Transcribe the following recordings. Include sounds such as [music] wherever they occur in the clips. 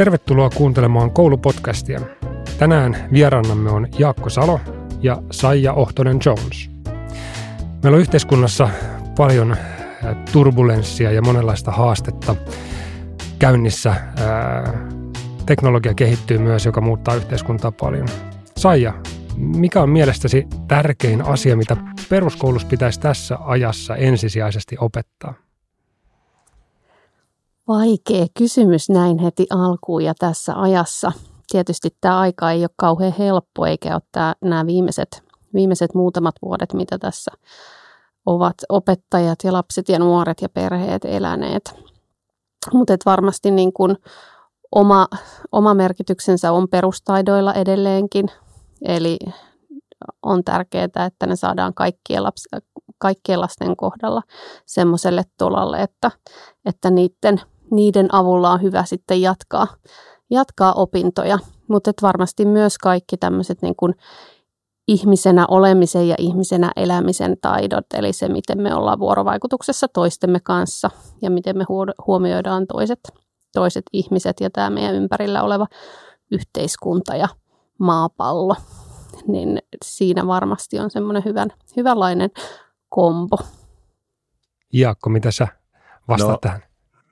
Tervetuloa kuuntelemaan koulupodcastia. Tänään vierannamme on Jaakko Salo ja Saija Ohtonen Jones. Meillä on yhteiskunnassa paljon turbulenssia ja monenlaista haastetta käynnissä. Teknologia kehittyy myös, joka muuttaa yhteiskuntaa paljon. Saija, mikä on mielestäsi tärkein asia, mitä peruskoulussa pitäisi tässä ajassa ensisijaisesti opettaa? Vaikea kysymys näin heti alkuun ja tässä ajassa. Tietysti tämä aika ei ole kauhean helppo, eikä ole nämä viimeiset, viimeiset muutamat vuodet, mitä tässä ovat opettajat ja lapset ja nuoret ja perheet eläneet. Mutta varmasti niin kun oma, oma merkityksensä on perustaidoilla edelleenkin. Eli on tärkeää, että ne saadaan kaikkien, lapsi, kaikkien lasten kohdalla semmoiselle tolalle, että, että niiden, niiden avulla on hyvä sitten jatkaa, jatkaa opintoja. Mutta varmasti myös kaikki tämmöiset niin kuin ihmisenä olemisen ja ihmisenä elämisen taidot, eli se, miten me ollaan vuorovaikutuksessa toistemme kanssa ja miten me huomioidaan toiset, toiset ihmiset ja tämä meidän ympärillä oleva yhteiskunta ja maapallo, niin siinä varmasti on semmoinen hyvän, hyvänlainen kombo. Jaakko, mitä sä vastaat no, tähän?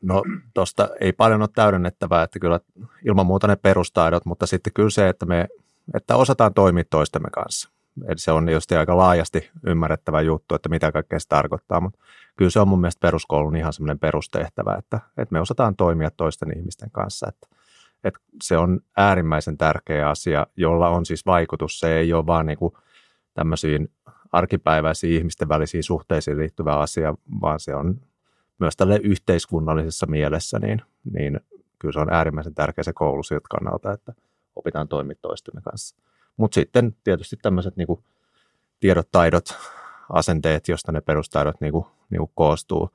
No tuosta ei paljon ole täydennettävää, että kyllä ilman muuta ne perustaidot, mutta sitten kyllä se, että me että osataan toimia toistemme kanssa. Eli se on just aika laajasti ymmärrettävä juttu, että mitä kaikkea se tarkoittaa, mutta kyllä se on mun mielestä peruskoulun ihan semmoinen perustehtävä, että, että me osataan toimia toisten ihmisten kanssa, että, että se on äärimmäisen tärkeä asia, jolla on siis vaikutus. Se ei ole vaan niin kuin tämmöisiin arkipäiväisiin ihmisten välisiin suhteisiin liittyvä asia, vaan se on myös tälle yhteiskunnallisessa mielessä, niin, niin kyllä se on äärimmäisen tärkeä se koulu siltä kannalta, että opitaan toimia toistemme kanssa. Mutta sitten tietysti tämmöiset niinku tiedot, taidot, asenteet, josta ne perustaidot niinku, niinku koostuu.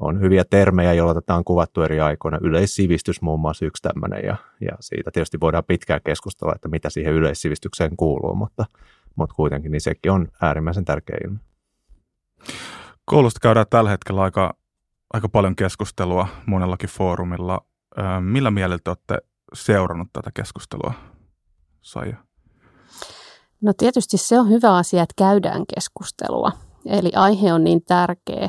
On hyviä termejä, joilla tätä on kuvattu eri aikoina. Yleissivistys muun muassa yksi tämmöinen, ja, ja siitä tietysti voidaan pitkään keskustella, että mitä siihen yleissivistykseen kuuluu, mutta, mutta kuitenkin niin sekin on äärimmäisen tärkeä ilmiö. Koulusta käydään tällä hetkellä aika, aika paljon keskustelua monellakin foorumilla. Millä mielellä te olette seurannut tätä keskustelua, Saija? No tietysti se on hyvä asia, että käydään keskustelua. Eli aihe on niin tärkeä,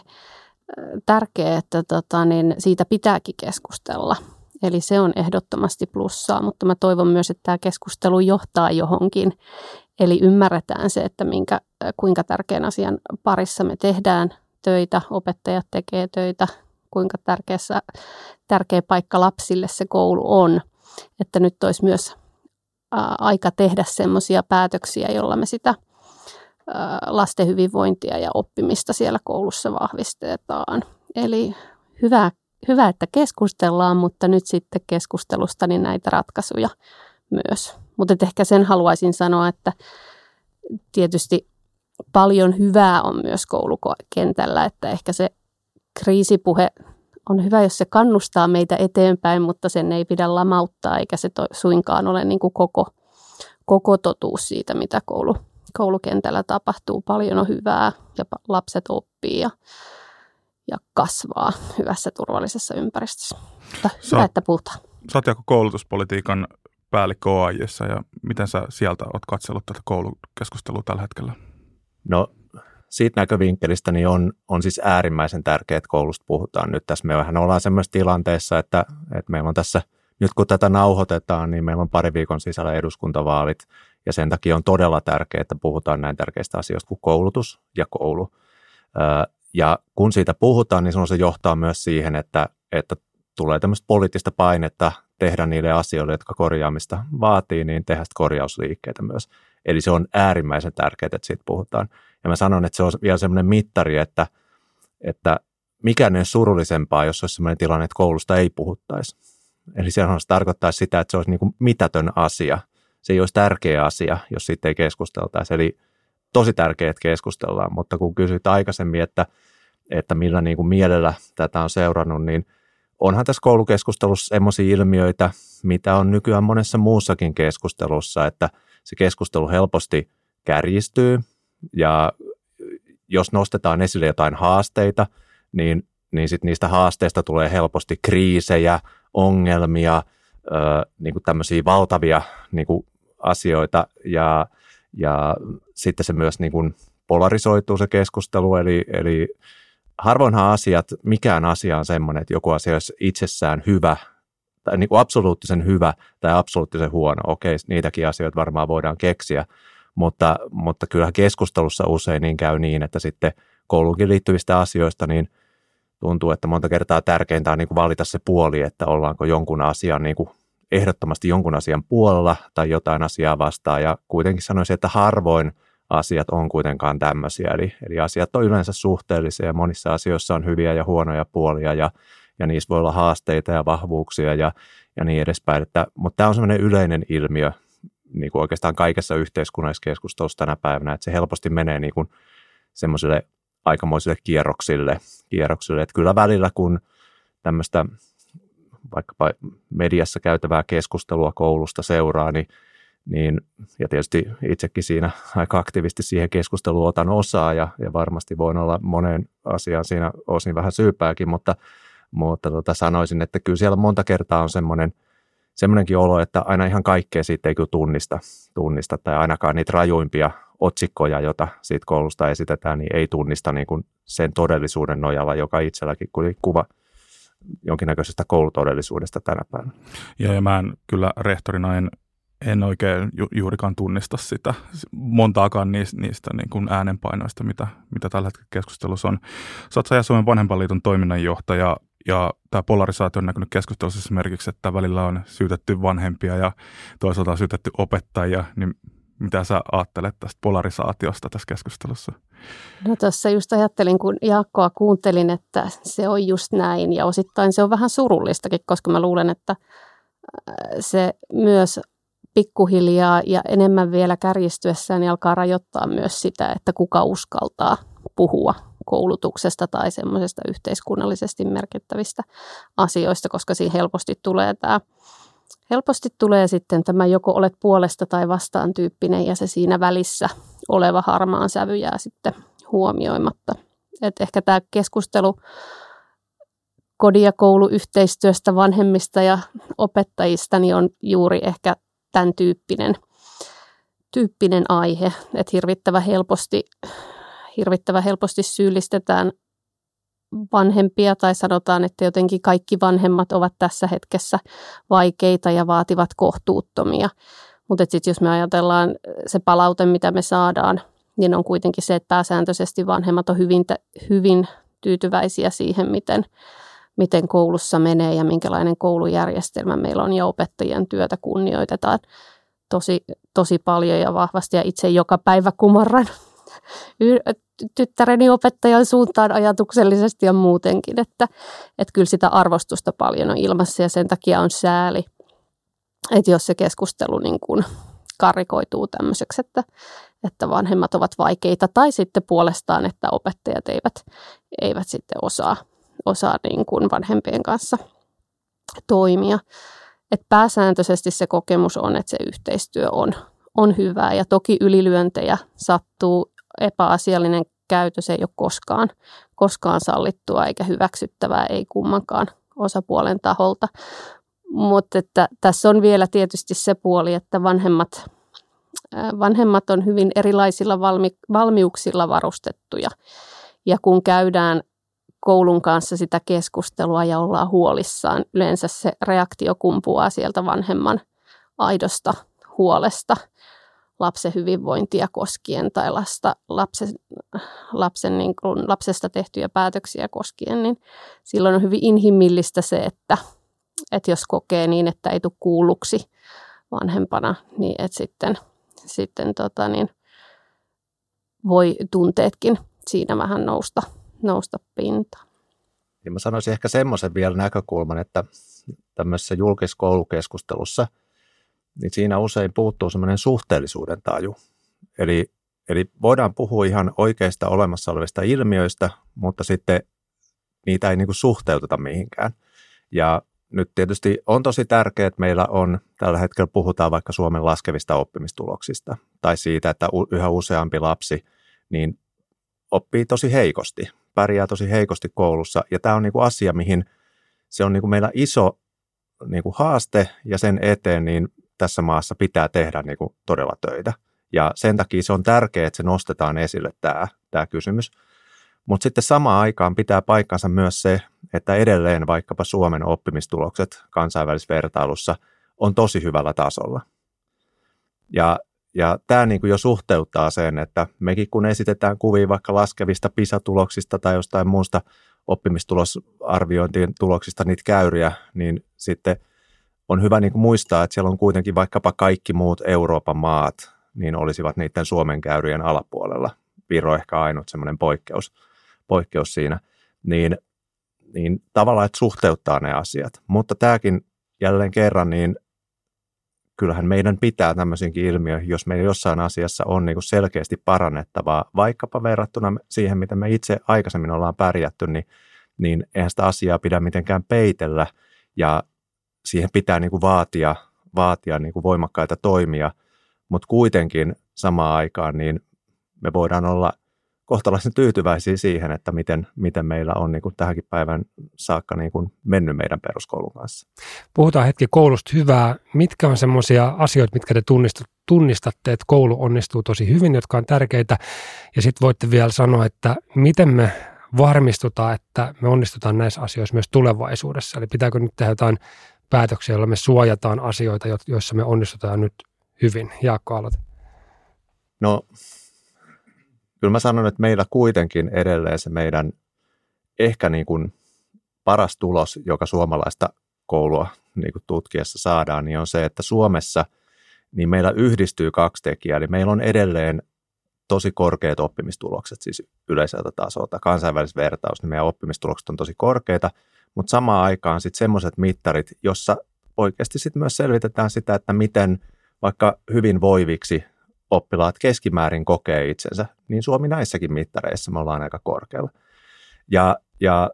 tärkeä että tota, niin siitä pitääkin keskustella. Eli se on ehdottomasti plussaa, mutta mä toivon myös, että tämä keskustelu johtaa johonkin. Eli ymmärretään se, että minkä, kuinka tärkeän asian parissa me tehdään töitä, opettajat tekee töitä, kuinka tärkeässä, tärkeä paikka lapsille se koulu on. Että nyt olisi myös aika tehdä semmoisia päätöksiä, jolla me sitä lasten hyvinvointia ja oppimista siellä koulussa vahvistetaan. Eli hyvä, hyvä että keskustellaan, mutta nyt sitten keskustelusta niin näitä ratkaisuja myös. Mutta ehkä sen haluaisin sanoa, että tietysti paljon hyvää on myös koulukentällä, että ehkä se kriisipuhe on hyvä, jos se kannustaa meitä eteenpäin, mutta sen ei pidä lamauttaa, eikä se to, suinkaan ole niin kuin koko, koko totuus siitä, mitä koulu, koulukentällä tapahtuu. Paljon on hyvää ja lapset oppii ja, ja kasvaa hyvässä turvallisessa ympäristössä. Mutta sä, hyvä, että puhutaan. Sä oot koulutuspolitiikan päällikkö OAJissa ja miten sä sieltä oot katsellut tätä koulukeskustelua tällä hetkellä? No siitä näkövinkkelistä niin on, on siis äärimmäisen tärkeää, että koulusta puhutaan nyt. Tässä me vähän ollaan semmoisessa tilanteessa, että, että meillä on tässä, nyt kun tätä nauhoitetaan, niin meillä on pari viikon sisällä eduskuntavaalit, ja sen takia on todella tärkeää, että puhutaan näin tärkeistä asioista kuin koulutus ja koulu. Ja kun siitä puhutaan, niin se johtaa myös siihen, että, että tulee tämmöistä poliittista painetta tehdä niille asioille, jotka korjaamista vaatii, niin tehdä korjausliikkeitä myös. Eli se on äärimmäisen tärkeää, että siitä puhutaan. Ja mä sanon, että se on vielä semmoinen mittari, että, että mikään ei ole surullisempaa, jos olisi sellainen tilanne, että koulusta ei puhuttaisi. Eli se tarkoittaa sitä, että se olisi niin kuin mitätön asia. Se ei olisi tärkeä asia, jos siitä ei keskusteltaisi. Eli tosi tärkeää, että keskustellaan, mutta kun kysyt aikaisemmin, että, että millä niin kuin mielellä tätä on seurannut, niin onhan tässä koulukeskustelussa sellaisia ilmiöitä, mitä on nykyään monessa muussakin keskustelussa, että se keskustelu helposti kärjistyy, ja jos nostetaan esille jotain haasteita, niin, niin sit niistä haasteista tulee helposti kriisejä, ongelmia, niin kuin tämmöisiä valtavia niin kuin asioita ja, ja sitten se myös niin kuin polarisoituu se keskustelu, eli, eli harvoinhan asiat, mikään asia on semmoinen, että joku asia olisi itsessään hyvä tai niin kuin absoluuttisen hyvä tai absoluuttisen huono. Okei, niitäkin asioita varmaan voidaan keksiä, mutta, mutta kyllähän keskustelussa usein niin käy niin, että sitten kouluunkin liittyvistä asioista, niin tuntuu, että monta kertaa tärkeintä on niin kuin valita se puoli, että ollaanko jonkun asian niin kuin ehdottomasti jonkun asian puolella tai jotain asiaa vastaan. Ja kuitenkin sanoisin, että harvoin asiat on kuitenkaan tämmöisiä. Eli, eli asiat on yleensä suhteellisia ja monissa asioissa on hyviä ja huonoja puolia ja, ja niissä voi olla haasteita ja vahvuuksia ja, ja niin edespäin. Että, mutta tämä on semmoinen yleinen ilmiö niin kuin oikeastaan kaikessa yhteiskunnallisessa keskustelussa tänä päivänä, että se helposti menee niin kuin semmoiselle aikamoisille kierroksille, kierroksille. Että kyllä välillä, kun tämmöistä vaikkapa mediassa käytävää keskustelua koulusta seuraa, niin, niin ja tietysti itsekin siinä [laughs] aika aktiivisesti siihen keskusteluun otan osaa ja, ja varmasti voin olla moneen asiaan siinä osin vähän syypääkin, mutta, mutta tota sanoisin, että kyllä siellä monta kertaa on semmoinen – semmoinenkin olo, että aina ihan kaikkea siitä ei kyllä tunnista, tunnista tai ainakaan niitä rajuimpia otsikkoja, joita siitä koulusta esitetään, niin ei tunnista niin kuin sen todellisuuden nojalla, joka itselläkin kuva jonkinnäköisestä koulutodellisuudesta tänä päivänä. Ja, ja mä en kyllä rehtorina en, en oikein ju, juurikaan tunnista sitä montaakaan niistä, niistä niin kuin äänenpainoista, mitä, mitä tällä hetkellä keskustelussa on. Sä oot Suomen vanhempainliiton toiminnanjohtaja ja tämä polarisaatio on näkynyt keskustelussa esimerkiksi, että välillä on syytetty vanhempia ja toisaalta on syytetty opettajia, niin mitä sä ajattelet tästä polarisaatiosta tässä keskustelussa? No tässä just ajattelin, kun Jaakkoa kuuntelin, että se on just näin ja osittain se on vähän surullistakin, koska mä luulen, että äh, se myös pikkuhiljaa ja enemmän vielä kärjistyessään niin alkaa rajoittaa myös sitä, että kuka uskaltaa puhua koulutuksesta tai semmoisesta yhteiskunnallisesti merkittävistä asioista, koska siinä helposti tulee tämä Helposti tulee sitten tämä joko olet puolesta tai vastaan tyyppinen ja se siinä välissä oleva harmaan sävy jää sitten huomioimatta. Et ehkä tämä keskustelu kodi- ja kouluyhteistyöstä vanhemmista ja opettajista niin on juuri ehkä tämän tyyppinen, tyyppinen aihe, että hirvittävä helposti hirvittävän helposti syyllistetään vanhempia tai sanotaan, että jotenkin kaikki vanhemmat ovat tässä hetkessä vaikeita ja vaativat kohtuuttomia. Mutta sitten jos me ajatellaan se palaute, mitä me saadaan, niin on kuitenkin se, että pääsääntöisesti vanhemmat on hyvin, hyvin tyytyväisiä siihen, miten, miten koulussa menee ja minkälainen koulujärjestelmä meillä on ja opettajien työtä kunnioitetaan tosi, tosi paljon ja vahvasti ja itse joka päivä kumarran tyttäreni opettajan suuntaan ajatuksellisesti ja muutenkin, että, että kyllä sitä arvostusta paljon on ilmassa ja sen takia on sääli, että jos se keskustelu niin kuin karikoituu tämmöiseksi, että, että vanhemmat ovat vaikeita tai sitten puolestaan, että opettajat eivät, eivät sitten osaa, osaa niin kuin vanhempien kanssa toimia. Et pääsääntöisesti se kokemus on, että se yhteistyö on, on hyvää ja toki ylilyöntejä sattuu epäasiallinen käytös ei ole koskaan, koskaan sallittua eikä hyväksyttävää, ei kummankaan osapuolen taholta. Mutta että tässä on vielä tietysti se puoli, että vanhemmat, vanhemmat on hyvin erilaisilla valmi, valmiuksilla varustettuja. Ja kun käydään koulun kanssa sitä keskustelua ja ollaan huolissaan, yleensä se reaktio kumpuaa sieltä vanhemman aidosta huolesta – lapsen hyvinvointia koskien tai lasta, lapsen, lapsen niin kuin, lapsesta tehtyjä päätöksiä koskien, niin silloin on hyvin inhimillistä se, että, että jos kokee niin, että ei tule kuulluksi vanhempana, niin että sitten, sitten tota niin, voi tunteetkin siinä vähän nousta, nousta pintaan. Ja mä sanoisin ehkä semmoisen vielä näkökulman, että tämmöisessä julkiskoulukeskustelussa – niin siinä usein puuttuu semmoinen suhteellisuuden taju. Eli, eli voidaan puhua ihan oikeista olemassa olevista ilmiöistä, mutta sitten niitä ei niin kuin suhteuteta mihinkään. Ja nyt tietysti on tosi tärkeää, että meillä on, tällä hetkellä puhutaan vaikka Suomen laskevista oppimistuloksista, tai siitä, että yhä useampi lapsi niin oppii tosi heikosti, pärjää tosi heikosti koulussa, ja tämä on niin kuin asia, mihin se on niin kuin meillä iso niin kuin haaste ja sen eteen niin tässä maassa pitää tehdä niin kuin todella töitä. Ja sen takia se on tärkeää, että se nostetaan esille tämä, tämä kysymys. Mutta sitten samaan aikaan pitää paikkansa myös se, että edelleen vaikkapa Suomen oppimistulokset kansainvälisessä vertailussa on tosi hyvällä tasolla. Ja, ja tämä niin kuin jo suhteuttaa sen, että mekin kun esitetään kuvia vaikka laskevista PISA-tuloksista tai jostain muusta oppimistulosarviointien tuloksista niitä käyriä, niin sitten on hyvä niin kuin muistaa, että siellä on kuitenkin vaikkapa kaikki muut Euroopan maat, niin olisivat niiden Suomen käyrien alapuolella. Viro ehkä ainut semmoinen poikkeus, poikkeus siinä. Niin, niin tavallaan, että suhteuttaa ne asiat. Mutta tämäkin jälleen kerran, niin kyllähän meidän pitää tämmöisiinkin ilmiöihin, jos meillä jossain asiassa on niin kuin selkeästi parannettavaa, vaikkapa verrattuna siihen, miten me itse aikaisemmin ollaan pärjätty, niin, niin eihän sitä asiaa pidä mitenkään peitellä ja siihen pitää niin kuin vaatia, vaatia niin kuin voimakkaita toimia, mutta kuitenkin samaan aikaan niin me voidaan olla – kohtalaisen tyytyväisiä siihen, että miten, miten meillä on niin kuin tähänkin päivän saakka niin kuin mennyt meidän peruskoulun kanssa. Puhutaan hetki koulusta hyvää. Mitkä on semmoisia asioita, mitkä te tunnistatte, että koulu onnistuu tosi hyvin, jotka on tärkeitä? Ja sitten voitte vielä sanoa, että miten me varmistutaan, että me onnistutaan näissä asioissa myös tulevaisuudessa. Eli pitääkö nyt tehdä jotain päätöksiä, joilla me suojataan asioita, joissa me onnistutaan nyt hyvin? Jaakko, aloita. No kyllä mä sanon, että meillä kuitenkin edelleen se meidän ehkä niin kuin paras tulos, joka suomalaista koulua niin kuin tutkiessa saadaan, niin on se, että Suomessa niin meillä yhdistyy kaksi tekijää. Eli meillä on edelleen tosi korkeat oppimistulokset, siis yleiseltä tasolta. Kansainvälisessä vertaus, niin meidän oppimistulokset on tosi korkeita, mutta samaan aikaan sitten semmoiset mittarit, jossa oikeasti sitten myös selvitetään sitä, että miten vaikka hyvin voiviksi oppilaat keskimäärin kokee itsensä, niin Suomi näissäkin mittareissa me ollaan aika korkealla. Ja, ja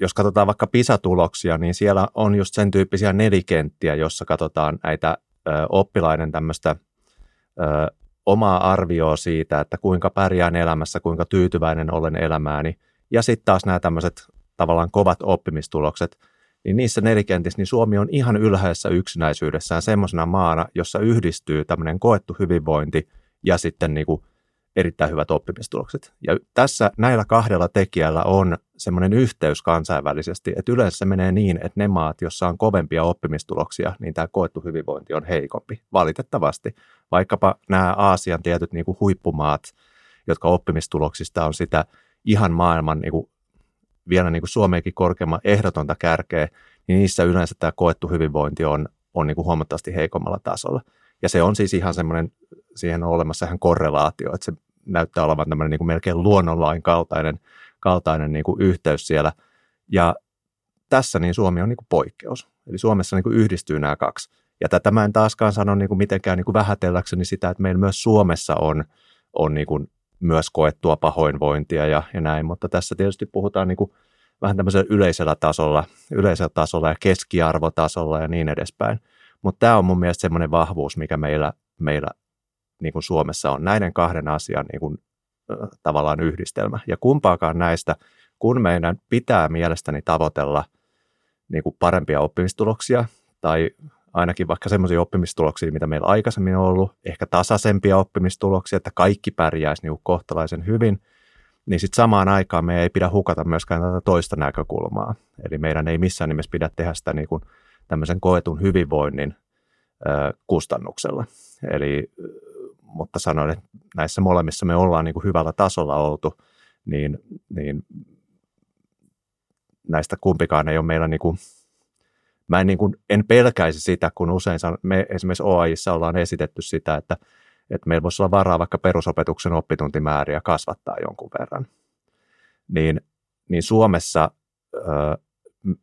jos katsotaan vaikka PISA-tuloksia, niin siellä on just sen tyyppisiä nelikenttiä, jossa katsotaan näitä ö, oppilaiden tämmöistä omaa arvioa siitä, että kuinka pärjään elämässä, kuinka tyytyväinen olen elämääni. Ja sitten taas nämä tämmöiset tavallaan kovat oppimistulokset, niin niissä nelikentissä niin Suomi on ihan ylhäisessä yksinäisyydessään semmoisena maana, jossa yhdistyy tämmöinen koettu hyvinvointi ja sitten niin kuin erittäin hyvät oppimistulokset. Ja tässä näillä kahdella tekijällä on semmoinen yhteys kansainvälisesti, että yleensä se menee niin, että ne maat, joissa on kovempia oppimistuloksia, niin tämä koettu hyvinvointi on heikompi, valitettavasti. Vaikkapa nämä Aasian tietyt niin kuin huippumaat, jotka oppimistuloksista on sitä ihan maailman niin kuin vielä niin kuin Suomeenkin korkeamman ehdotonta kärkeä, niin niissä yleensä tämä koettu hyvinvointi on, on niin kuin huomattavasti heikommalla tasolla. Ja se on siis ihan semmoinen, siihen on olemassa ihan korrelaatio, että se näyttää olevan tämmöinen niin kuin melkein luonnonlain kaltainen, kaltainen niin kuin yhteys siellä. Ja tässä niin Suomi on niin kuin poikkeus. Eli Suomessa niin kuin yhdistyy nämä kaksi. Ja tätä mä en taaskaan sano niin kuin mitenkään niin kuin vähätelläkseni sitä, että meillä myös Suomessa on, on niin kuin myös koettua pahoinvointia ja, ja näin, mutta tässä tietysti puhutaan niin kuin vähän tämmöisellä yleisellä tasolla, yleisellä tasolla ja keskiarvotasolla ja niin edespäin. Mutta tämä on mun mielestä semmoinen vahvuus, mikä meillä, meillä niin kuin Suomessa on. Näiden kahden asian niin kuin, äh, tavallaan yhdistelmä. Ja kumpaakaan näistä, kun meidän pitää mielestäni tavoitella niin kuin parempia oppimistuloksia tai ainakin vaikka semmoisia oppimistuloksia, mitä meillä aikaisemmin on ollut, ehkä tasaisempia oppimistuloksia, että kaikki pärjäisi niin kohtalaisen hyvin, niin sitten samaan aikaan me ei pidä hukata myöskään tätä toista näkökulmaa. Eli meidän ei missään nimessä pidä tehdä sitä niin kuin tämmöisen koetun hyvinvoinnin ö, kustannuksella. Eli, mutta sanoin, että näissä molemmissa me ollaan niin kuin hyvällä tasolla oltu, niin, niin näistä kumpikaan ei ole meillä niin kuin mä en, niin kuin, en pelkäisi sitä, kun usein me esimerkiksi OAIissa ollaan esitetty sitä, että, että meillä voisi olla varaa vaikka perusopetuksen oppituntimääriä kasvattaa jonkun verran. Niin, niin Suomessa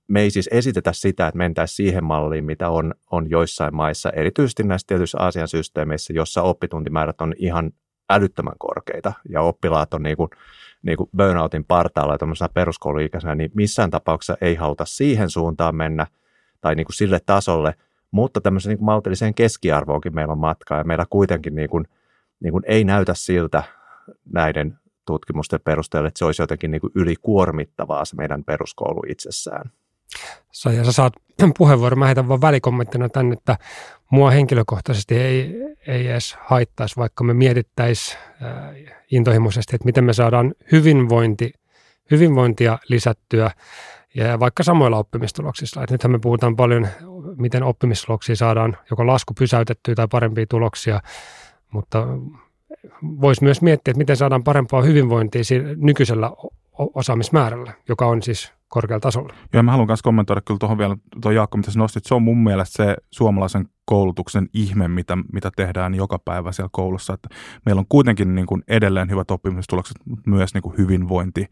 me ei siis esitetä sitä, että mentäisiin siihen malliin, mitä on, on joissain maissa, erityisesti näissä tietyissä Aasian systeemeissä, jossa oppituntimäärät on ihan älyttömän korkeita ja oppilaat on niin kuin, niin kuin burnoutin partaalla ja peruskouluikäisenä, niin missään tapauksessa ei haluta siihen suuntaan mennä – tai niin kuin sille tasolle, mutta tämmöisen niin kuin maltilliseen keskiarvoonkin meillä on matkaa ja meillä kuitenkin niin kuin, niin kuin ei näytä siltä näiden tutkimusten perusteella, että se olisi jotenkin niin kuin ylikuormittavaa se meidän peruskoulu itsessään. Saija, sä saat [clears throat] puheenvuoron. Mä heitän vaan välikommenttina tänne, että mua henkilökohtaisesti ei, ei edes haittaisi, vaikka me mietittäisiin äh, intohimoisesti, että miten me saadaan hyvinvointi, hyvinvointia lisättyä ja vaikka samoilla oppimistuloksilla. Et nythän me puhutaan paljon, miten oppimistuloksia saadaan joko lasku pysäytettyä tai parempia tuloksia, mutta voisi myös miettiä, että miten saadaan parempaa hyvinvointia nykyisellä osaamismäärällä, joka on siis korkealla tasolla. Joo, mä haluan myös kommentoida kyllä tuohon vielä, tuo Jaakko, mitä sä nostit, se on mun mielestä se suomalaisen koulutuksen ihme, mitä, mitä tehdään joka päivä siellä koulussa, että meillä on kuitenkin niin kuin edelleen hyvät oppimistulokset, mutta myös niin kuin hyvinvointi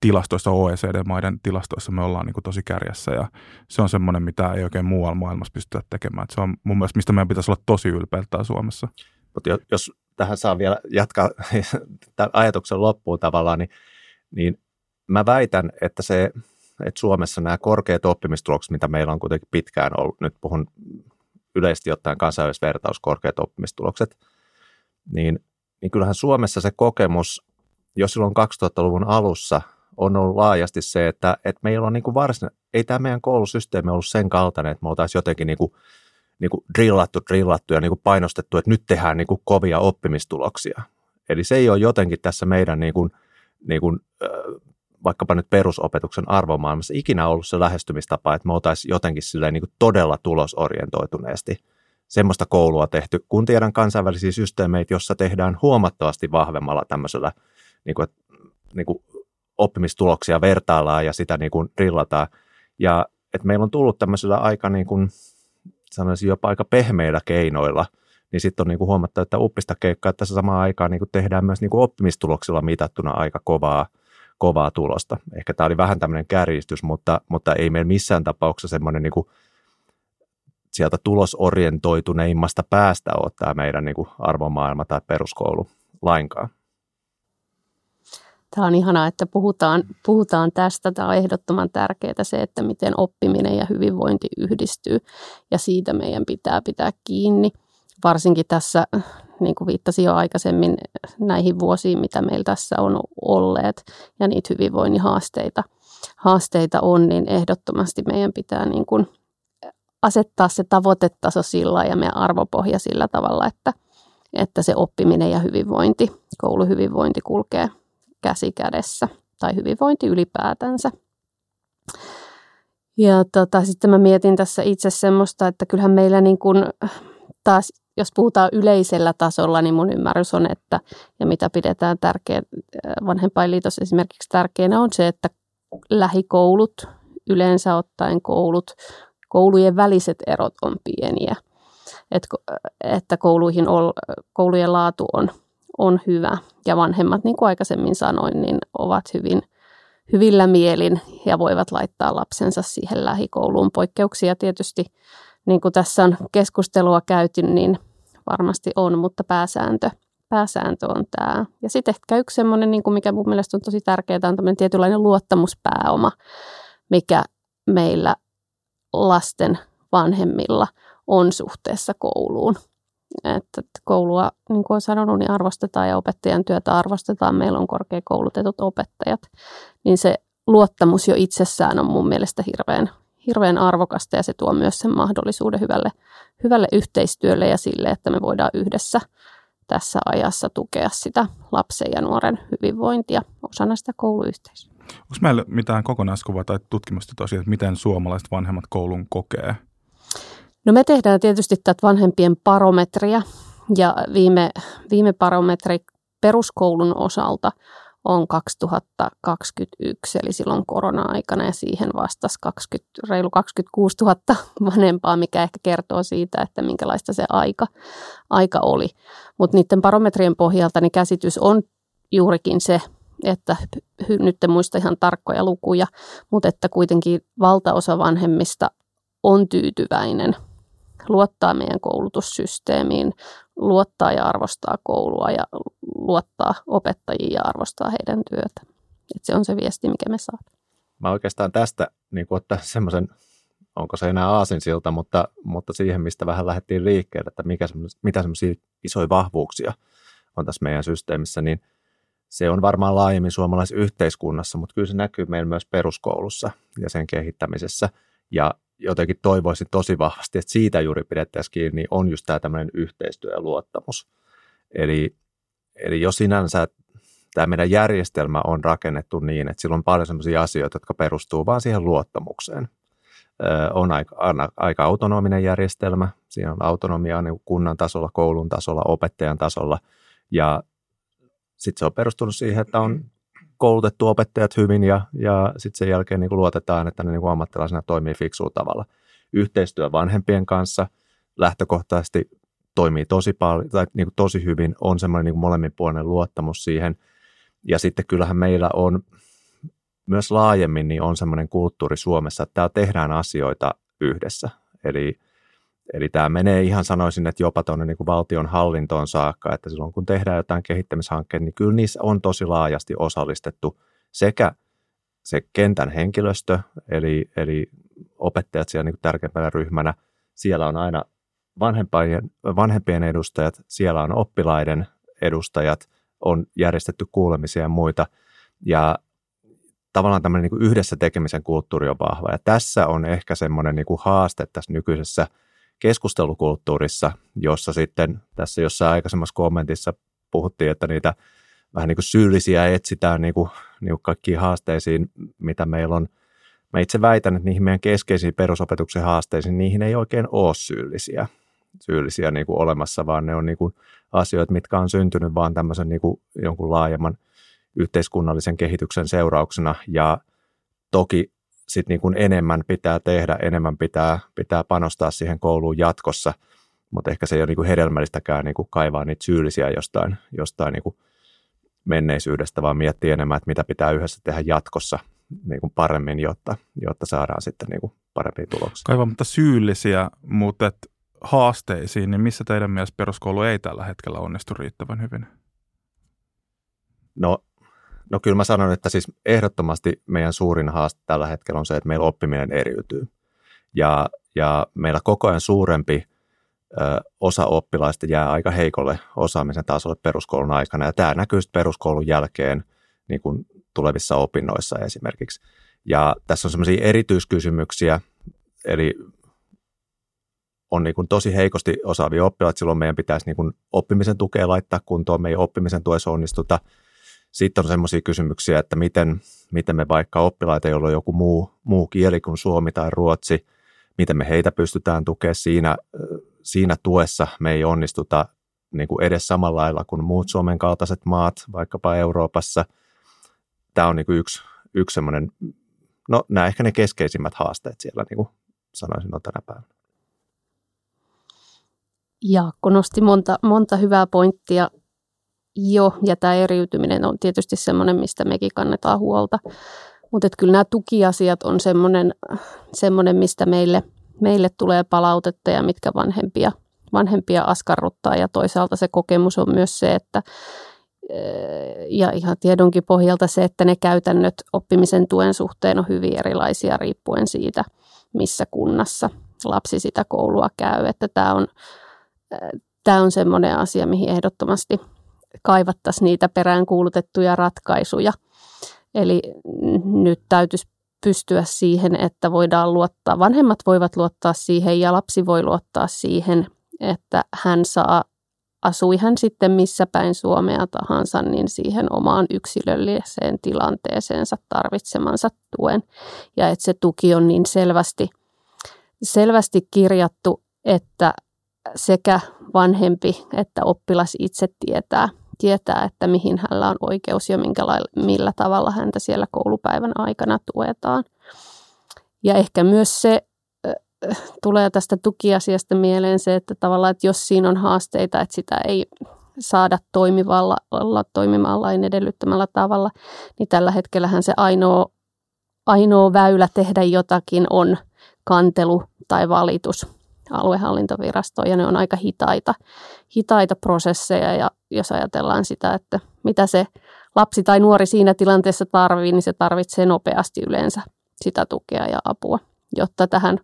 tilastoissa, OECD-maiden tilastoissa me ollaan niin kuin tosi kärjessä ja se on semmoinen, mitä ei oikein muualla maailmassa pystytä tekemään. Että se on mun mielestä, mistä meidän pitäisi olla tosi ylpeiltä Suomessa. Mutta jos tähän saa vielä jatkaa tämän ajatuksen loppuun tavallaan, niin, niin mä väitän, että se, että Suomessa nämä korkeat oppimistulokset, mitä meillä on kuitenkin pitkään ollut, nyt puhun yleisesti ottaen kansainvälisessä vertaus korkeat oppimistulokset, niin, niin kyllähän Suomessa se kokemus jo silloin 2000-luvun alussa on ollut laajasti se, että, että meillä on niin kuin ei tämä meidän koulusysteemi ollut sen kaltainen, että me oltaisiin jotenkin niin kuin, niin kuin drillattu, drillattu ja niin kuin painostettu, että nyt tehdään niin kuin kovia oppimistuloksia. Eli se ei ole jotenkin tässä meidän niin kuin, niin kuin, vaikkapa nyt perusopetuksen arvomaailmassa ikinä ollut se lähestymistapa, että me oltaisiin jotenkin silleen niin kuin todella tulosorientoituneesti semmoista koulua tehty, kun tiedän kansainvälisiä systeemeitä, jossa tehdään huomattavasti vahvemmalla tämmöisellä, niin kuin, niin kuin oppimistuloksia vertaillaan ja sitä niin kuin drillataan. Ja että meillä on tullut tämmöisellä aika, niin kuin, sanoisin jopa aika pehmeillä keinoilla, niin sitten on niin kuin huomattu, että uppista keikkaa tässä samaan aikaan niin kuin tehdään myös niin kuin oppimistuloksilla mitattuna aika kovaa, kovaa tulosta. Ehkä tämä oli vähän tämmöinen kärjistys, mutta, mutta ei meillä missään tapauksessa semmoinen niin kuin sieltä tulosorientoituneimmasta päästä ole tämä meidän niin kuin arvomaailma tai peruskoulu lainkaan. Tämä on ihanaa, että puhutaan, puhutaan tästä. Tämä on ehdottoman tärkeää se, että miten oppiminen ja hyvinvointi yhdistyy ja siitä meidän pitää pitää kiinni. Varsinkin tässä, niin kuin viittasin jo aikaisemmin, näihin vuosiin, mitä meillä tässä on olleet ja niitä hyvinvoinnin haasteita, haasteita on, niin ehdottomasti meidän pitää niin kuin asettaa se tavoitetaso sillä ja meidän arvopohja sillä tavalla, että, että se oppiminen ja hyvinvointi, kouluhyvinvointi kulkee käsi kädessä tai hyvinvointi ylipäätänsä. Ja tota, sitten mä mietin tässä itse semmoista, että kyllähän meillä niin kuin, taas, jos puhutaan yleisellä tasolla, niin mun ymmärrys on, että ja mitä pidetään tärkeä, vanhempainliitos esimerkiksi tärkeänä on se, että lähikoulut, yleensä ottaen koulut, koulujen väliset erot on pieniä. että että kouluihin, koulujen laatu on on hyvä. Ja vanhemmat, niin kuin aikaisemmin sanoin, niin ovat hyvin hyvillä mielin ja voivat laittaa lapsensa siihen lähikouluun. Poikkeuksia tietysti, niin kuin tässä on keskustelua käyty, niin varmasti on, mutta pääsääntö, pääsääntö on tämä. Ja sitten ehkä yksi semmoinen, niin kuin mikä mun mielestä on tosi tärkeää, on tämmöinen tietynlainen luottamuspääoma, mikä meillä lasten vanhemmilla on suhteessa kouluun että koulua, niin kuin olen sanonut, niin arvostetaan ja opettajan työtä arvostetaan. Meillä on korkeakoulutetut opettajat, niin se luottamus jo itsessään on mun mielestä hirveän, hirveän arvokasta ja se tuo myös sen mahdollisuuden hyvälle, hyvälle yhteistyölle ja sille, että me voidaan yhdessä tässä ajassa tukea sitä lapsen ja nuoren hyvinvointia osana sitä kouluyhteisöä. Onko meillä mitään kokonaiskuvaa tai tutkimusta tosiaan, että miten suomalaiset vanhemmat koulun kokee? No me tehdään tietysti tätä vanhempien barometria ja viime, viime barometri peruskoulun osalta on 2021, eli silloin korona-aikana ja siihen vastasi 20, reilu 26 000 vanhempaa, mikä ehkä kertoo siitä, että minkälaista se aika, aika oli. Mutta niiden barometrien pohjalta niin käsitys on juurikin se, että nyt en muista ihan tarkkoja lukuja, mutta että kuitenkin valtaosa vanhemmista on tyytyväinen – luottaa meidän koulutussysteemiin, luottaa ja arvostaa koulua ja luottaa opettajiin ja arvostaa heidän työtä. Et se on se viesti, mikä me saadaan. Mä oikeastaan tästä niin ottaa semmoisen, onko se enää aasinsilta, mutta, mutta siihen, mistä vähän lähdettiin liikkeelle, että mikä mitä semmoisia isoja vahvuuksia on tässä meidän systeemissä, niin, se on varmaan laajemmin suomalaisessa yhteiskunnassa, mutta kyllä se näkyy meillä myös peruskoulussa ja sen kehittämisessä. Ja jotenkin toivoisin tosi vahvasti, että siitä juuri pidettäisiin kiinni, on just tämä tämmöinen yhteistyö ja luottamus. Eli, eli jos sinänsä tämä meidän järjestelmä on rakennettu niin, että sillä on paljon sellaisia asioita, jotka perustuu vaan siihen luottamukseen. Ö, on aika, aika autonominen järjestelmä, siinä on autonomiaa niin kunnan tasolla, koulun tasolla, opettajan tasolla, ja sitten se on perustunut siihen, että on koulutettu opettajat hyvin ja, ja sitten sen jälkeen niin kuin luotetaan, että ne niin kuin ammattilaisena toimii fiksulla tavalla. Yhteistyö vanhempien kanssa lähtökohtaisesti toimii tosi paljon tai niin kuin tosi hyvin, on semmoinen niin molemminpuolinen luottamus siihen. Ja sitten kyllähän meillä on myös laajemmin niin on semmoinen kulttuuri Suomessa, että täällä tehdään asioita yhdessä. Eli Eli tämä menee ihan sanoisin, että jopa tuonne niin valtion hallintoon saakka, että silloin kun tehdään jotain kehittämishankkeita, niin kyllä niissä on tosi laajasti osallistettu sekä se kentän henkilöstö, eli, eli opettajat siellä niin tärkeimpänä ryhmänä, siellä on aina vanhempien, vanhempien edustajat, siellä on oppilaiden edustajat, on järjestetty kuulemisia ja muita, ja tavallaan tämmöinen niin yhdessä tekemisen kulttuuri on vahva, ja tässä on ehkä semmoinen niin haaste tässä nykyisessä – keskustelukulttuurissa, jossa sitten tässä jossain aikaisemmassa kommentissa puhuttiin, että niitä vähän niin kuin syyllisiä etsitään niin kuin, niin kuin kaikkiin haasteisiin, mitä meillä on. Mä itse väitän, että niihin meidän keskeisiin perusopetuksen haasteisiin, niihin ei oikein ole syyllisiä, syyllisiä niin kuin olemassa, vaan ne on niin kuin asioita, mitkä on syntynyt vaan tämmöisen niin kuin jonkun laajemman yhteiskunnallisen kehityksen seurauksena. Ja toki sit niin kuin enemmän pitää tehdä, enemmän pitää, pitää panostaa siihen kouluun jatkossa, mutta ehkä se ei ole niin kuin hedelmällistäkään niin kuin kaivaa niitä syyllisiä jostain, jostain niin kuin menneisyydestä, vaan miettiä enemmän, että mitä pitää yhdessä tehdä jatkossa niin kuin paremmin, jotta, jotta saadaan sitten niin kuin parempia tuloksia. Kaivamatta syyllisiä, mutta et haasteisiin, niin missä teidän mielestä peruskoulu ei tällä hetkellä onnistu riittävän hyvin? No No kyllä mä sanon, että siis ehdottomasti meidän suurin haaste tällä hetkellä on se, että meillä oppiminen eriytyy. Ja, ja meillä koko ajan suurempi ö, osa oppilaista jää aika heikolle osaamisen tasolle peruskoulun aikana. Ja tämä näkyy peruskoulun jälkeen niin kuin tulevissa opinnoissa esimerkiksi. Ja tässä on semmoisia erityiskysymyksiä, eli on niin kuin tosi heikosti osaavia oppilaita, silloin meidän pitäisi niin kuin oppimisen tukea laittaa kuntoon, me ei oppimisen tuessa onnistuta – sitten on semmoisia kysymyksiä, että miten, miten me vaikka oppilaita, joilla on joku muu, muu kieli kuin suomi tai ruotsi, miten me heitä pystytään tukemaan siinä, siinä tuessa. Me ei onnistuta niin kuin edes samalla lailla kuin muut Suomen kaltaiset maat, vaikkapa Euroopassa. Tämä on niin kuin yksi, yksi semmoinen, no nämä ehkä ne keskeisimmät haasteet siellä, niin kuin sanoisin on tänä päivänä. Jaakko nosti monta, monta hyvää pointtia jo, ja tämä eriytyminen on tietysti semmoinen, mistä mekin kannetaan huolta. Mutta kyllä nämä tukiasiat on semmoinen, semmoinen mistä meille, meille tulee palautetta ja mitkä vanhempia, vanhempia askarruttaa. Ja toisaalta se kokemus on myös se, että ja ihan tiedonkin pohjalta se, että ne käytännöt oppimisen tuen suhteen on hyvin erilaisia riippuen siitä, missä kunnassa lapsi sitä koulua käy. Että tämä on, tämä on semmoinen asia, mihin ehdottomasti kaivattaisiin niitä peräänkuulutettuja ratkaisuja. Eli nyt täytyisi pystyä siihen, että voidaan luottaa, vanhemmat voivat luottaa siihen ja lapsi voi luottaa siihen, että hän saa, asui hän sitten missä päin Suomea tahansa, niin siihen omaan yksilölliseen tilanteeseensa tarvitsemansa tuen. Ja että se tuki on niin selvästi, selvästi kirjattu, että sekä vanhempi että oppilas itse tietää, tietää, että mihin hänellä on oikeus ja minkä lailla, millä tavalla häntä siellä koulupäivän aikana tuetaan. Ja ehkä myös se tulee tästä tukiasiasta mieleen se, että tavallaan, että jos siinä on haasteita, että sitä ei saada toimivalla, toimimaan lain edellyttämällä tavalla, niin tällä hetkellähän se ainoa, ainoa väylä tehdä jotakin on kantelu tai valitus aluehallintovirastoon ja ne on aika hitaita, hitaita prosesseja ja jos ajatellaan sitä, että mitä se lapsi tai nuori siinä tilanteessa tarvii, niin se tarvitsee nopeasti yleensä sitä tukea ja apua, jotta tähän,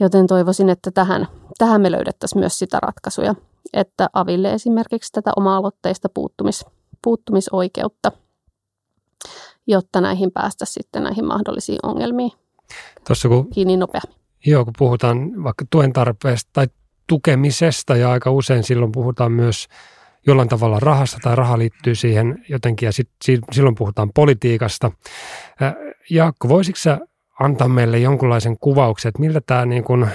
joten toivoisin, että tähän, tähän me löydettäisiin myös sitä ratkaisuja, että aville esimerkiksi tätä oma-aloitteista puuttumis, puuttumisoikeutta, jotta näihin päästä sitten näihin mahdollisiin ongelmiin Tuossa kun, kiinni nopeammin. Joo, kun puhutaan vaikka tuen tarpeesta tai tukemisesta ja aika usein silloin puhutaan myös jollain tavalla rahasta tai raha liittyy siihen jotenkin ja sit, silloin puhutaan politiikasta. Jaakko, voisitko sä antaa meille jonkunlaisen kuvauksen, että miltä tämä niin kuin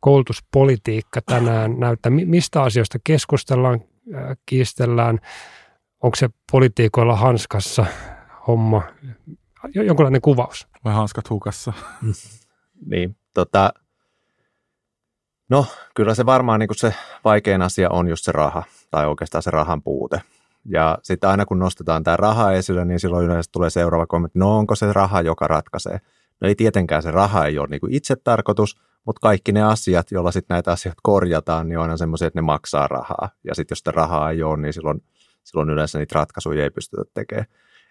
koulutuspolitiikka tänään näyttää? Mistä asioista keskustellaan, kiistellään? Onko se politiikoilla hanskassa homma? Jonkunlainen kuvaus. Vai hanskat hukassa? [laughs] niin, tota, no kyllä se varmaan niin kuin se vaikein asia on just se raha tai oikeastaan se rahan puute. Ja sitten aina kun nostetaan tämä raha esille, niin silloin yleensä tulee seuraava kommentti, no onko se raha, joka ratkaisee? No ei tietenkään se raha ei ole niin kuin itse tarkoitus, mutta kaikki ne asiat, joilla sitten näitä asioita korjataan, niin on aina semmoisia, että ne maksaa rahaa. Ja sitten jos sitä rahaa ei ole, niin silloin, silloin yleensä niitä ratkaisuja ei pystytä tekemään.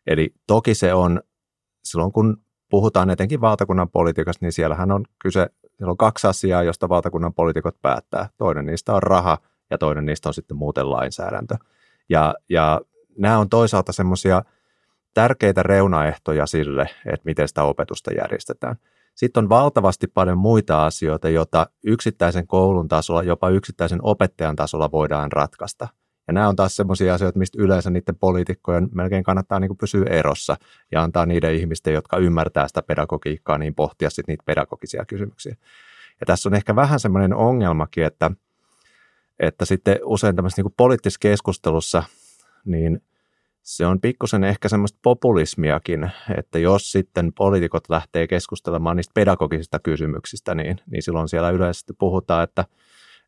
Eli toki se on, silloin kun puhutaan etenkin valtakunnan politiikasta, niin siellähän on kyse, siellä on kaksi asiaa, josta valtakunnan poliitikot päättää. Toinen niistä on raha ja toinen niistä on sitten muuten lainsäädäntö. Ja, ja nämä on toisaalta semmoisia tärkeitä reunaehtoja sille, että miten sitä opetusta järjestetään. Sitten on valtavasti paljon muita asioita, joita yksittäisen koulun tasolla, jopa yksittäisen opettajan tasolla voidaan ratkaista. Ja nämä on taas sellaisia asioita, mistä yleensä niiden poliitikkojen melkein kannattaa niin kuin pysyä erossa ja antaa niiden ihmisten, jotka ymmärtää sitä pedagogiikkaa, niin pohtia sitten niitä pedagogisia kysymyksiä. Ja tässä on ehkä vähän semmoinen ongelmakin, että, että sitten usein tämmöisessä niin poliittisessa keskustelussa, niin se on pikkusen ehkä semmoista populismiakin, että jos sitten poliitikot lähtee keskustelemaan niistä pedagogisista kysymyksistä, niin, niin silloin siellä yleisesti puhutaan, että –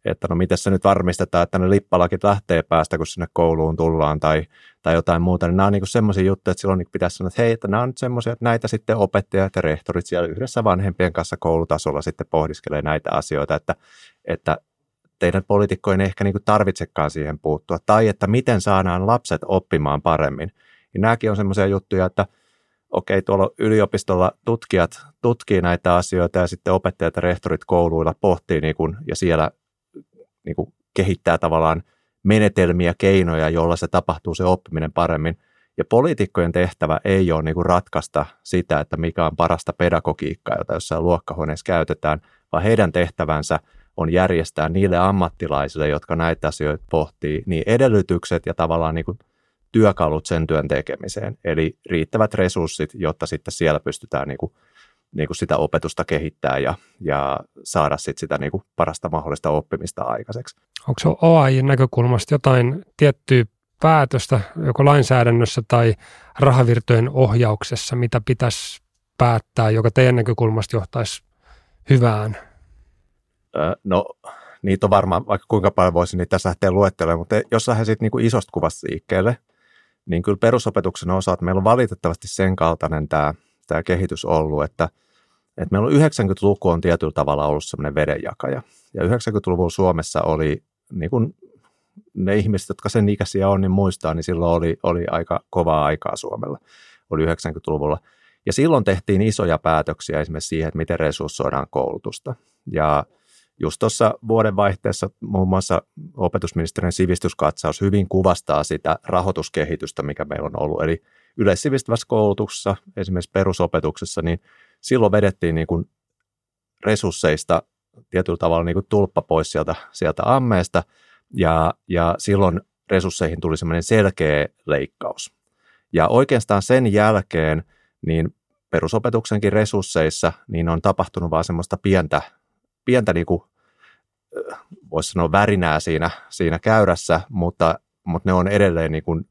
että no miten se nyt varmistetaan, että ne lippalakit lähtee päästä, kun sinne kouluun tullaan tai, tai jotain muuta. Niin nämä on niin semmoisia juttuja, että silloin pitäisi sanoa, että hei, että nämä on nyt semmoisia, että näitä sitten opettajat ja rehtorit siellä yhdessä vanhempien kanssa koulutasolla sitten pohdiskelee näitä asioita, että, että teidän poliitikkojen ehkä niin tarvitsekaan siihen puuttua, tai että miten saadaan lapset oppimaan paremmin. Niin nämäkin on semmoisia juttuja, että okei, tuolla yliopistolla tutkijat tutkii näitä asioita ja sitten opettajat ja rehtorit kouluilla pohtii niin kuin, ja siellä niin kuin kehittää tavallaan menetelmiä, keinoja, joilla se tapahtuu se oppiminen paremmin. Ja poliitikkojen tehtävä ei ole niin kuin ratkaista sitä, että mikä on parasta pedagogiikkaa, jota jossain luokkahuoneessa käytetään, vaan heidän tehtävänsä on järjestää niille ammattilaisille, jotka näitä asioita pohtii, niin edellytykset ja tavallaan niin kuin työkalut sen työn tekemiseen. Eli riittävät resurssit, jotta sitten siellä pystytään niin kuin niin kuin sitä opetusta kehittää ja, ja saada sit sitä niin kuin parasta mahdollista oppimista aikaiseksi. Onko se OAIin näkökulmasta jotain tiettyä päätöstä joko lainsäädännössä tai rahavirtojen ohjauksessa, mitä pitäisi päättää, joka teidän näkökulmasta johtaisi hyvään? No niitä on varmaan, vaikka kuinka paljon voisi niitä tässä lähteä luettelemaan, mutta jos lähden sitten niin isosta kuvasta liikkeelle, niin kyllä perusopetuksen osalta meillä on valitettavasti sen kaltainen tämä – tämä kehitys ollut, että, että meillä on 90-luku on tietyllä tavalla ollut semmoinen vedenjakaja. Ja 90-luvulla Suomessa oli, niin kuin ne ihmiset, jotka sen ikäisiä on, niin muistaa, niin silloin oli, oli aika kovaa aikaa Suomella, oli 90-luvulla. Ja silloin tehtiin isoja päätöksiä esimerkiksi siihen, että miten resurssoidaan koulutusta. Ja just tuossa vuodenvaihteessa muun muassa opetusministeriön sivistyskatsaus hyvin kuvastaa sitä rahoituskehitystä, mikä meillä on ollut. Eli yleissivistävässä koulutuksessa, esimerkiksi perusopetuksessa, niin silloin vedettiin niin kuin resursseista tietyllä tavalla niin kuin tulppa pois sieltä, sieltä ammeesta, ja, ja silloin resursseihin tuli semmoinen selkeä leikkaus. Ja oikeastaan sen jälkeen niin perusopetuksenkin resursseissa niin on tapahtunut vaan semmoista pientä, pientä niin kuin, voisi sanoa värinää siinä, siinä käyrässä, mutta, mutta ne on edelleen niin kuin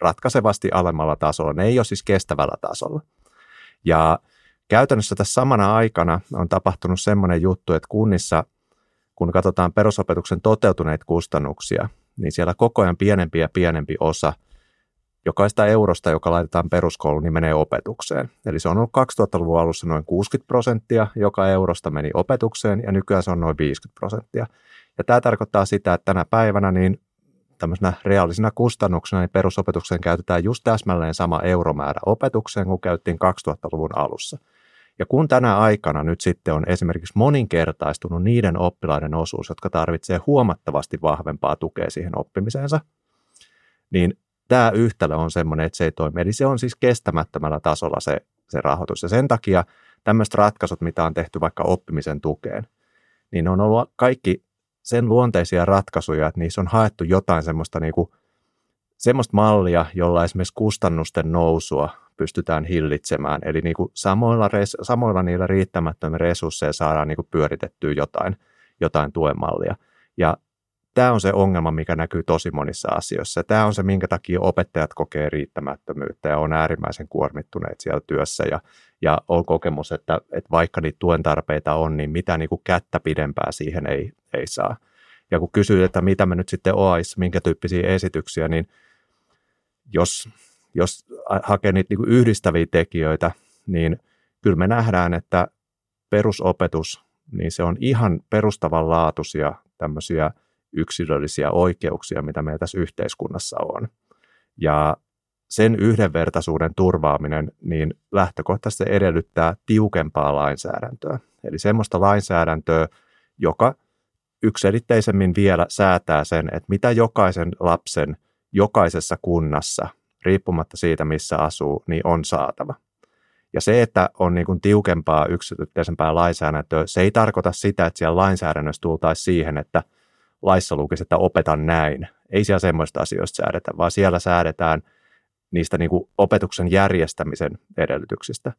ratkaisevasti alemmalla tasolla. Ne ei ole siis kestävällä tasolla. Ja käytännössä tässä samana aikana on tapahtunut semmoinen juttu, että kunnissa, kun katsotaan perusopetuksen toteutuneita kustannuksia, niin siellä koko ajan pienempi ja pienempi osa jokaista eurosta, joka laitetaan peruskouluun, niin menee opetukseen. Eli se on ollut 2000-luvun alussa noin 60 prosenttia, joka eurosta meni opetukseen, ja nykyään se on noin 50 prosenttia. Ja tämä tarkoittaa sitä, että tänä päivänä niin tämmöisenä reaalisena kustannuksena, niin perusopetukseen käytetään just täsmälleen sama euromäärä opetukseen kuin käyttiin 2000-luvun alussa. Ja kun tänä aikana nyt sitten on esimerkiksi moninkertaistunut niiden oppilaiden osuus, jotka tarvitsee huomattavasti vahvempaa tukea siihen oppimiseensa, niin tämä yhtälö on semmoinen, että se ei toimi. Eli se on siis kestämättömällä tasolla se, se rahoitus. Ja sen takia tämmöiset ratkaisut, mitä on tehty vaikka oppimisen tukeen, niin on ollut kaikki sen luonteisia ratkaisuja, että niissä on haettu jotain semmoista, niin kuin, semmoista mallia, jolla esimerkiksi kustannusten nousua pystytään hillitsemään. Eli niin kuin samoilla, res, samoilla niillä riittämättömillä resursseilla saadaan niin kuin pyöritettyä jotain, jotain tuemallia. Ja tämä on se ongelma, mikä näkyy tosi monissa asioissa. Tämä on se, minkä takia opettajat kokee riittämättömyyttä ja on äärimmäisen kuormittuneet siellä työssä. Ja, ja on kokemus, että, että vaikka niitä tuen tarpeita on, niin mitä niin kuin kättä pidempää siihen ei, ei saa. Ja kun kysyy, että mitä me nyt sitten OAIssa, minkä tyyppisiä esityksiä, niin jos, jos hakee niitä niin yhdistäviä tekijöitä, niin kyllä me nähdään, että perusopetus, niin se on ihan perustavanlaatuisia tämmöisiä yksilöllisiä oikeuksia, mitä meillä tässä yhteiskunnassa on. Ja sen yhdenvertaisuuden turvaaminen, niin lähtökohtaisesti edellyttää tiukempaa lainsäädäntöä. Eli semmoista lainsäädäntöä, joka ykselitteisemmin vielä säätää sen, että mitä jokaisen lapsen jokaisessa kunnassa, riippumatta siitä missä asuu, niin on saatava. Ja se, että on niin kuin tiukempaa yksityisempää lainsäädäntöä, se ei tarkoita sitä, että siellä lainsäädännössä tultaisiin siihen, että laissa lukisi, että opetan näin. Ei siellä semmoista asioista säädetä, vaan siellä säädetään niistä niin kuin opetuksen järjestämisen edellytyksistä.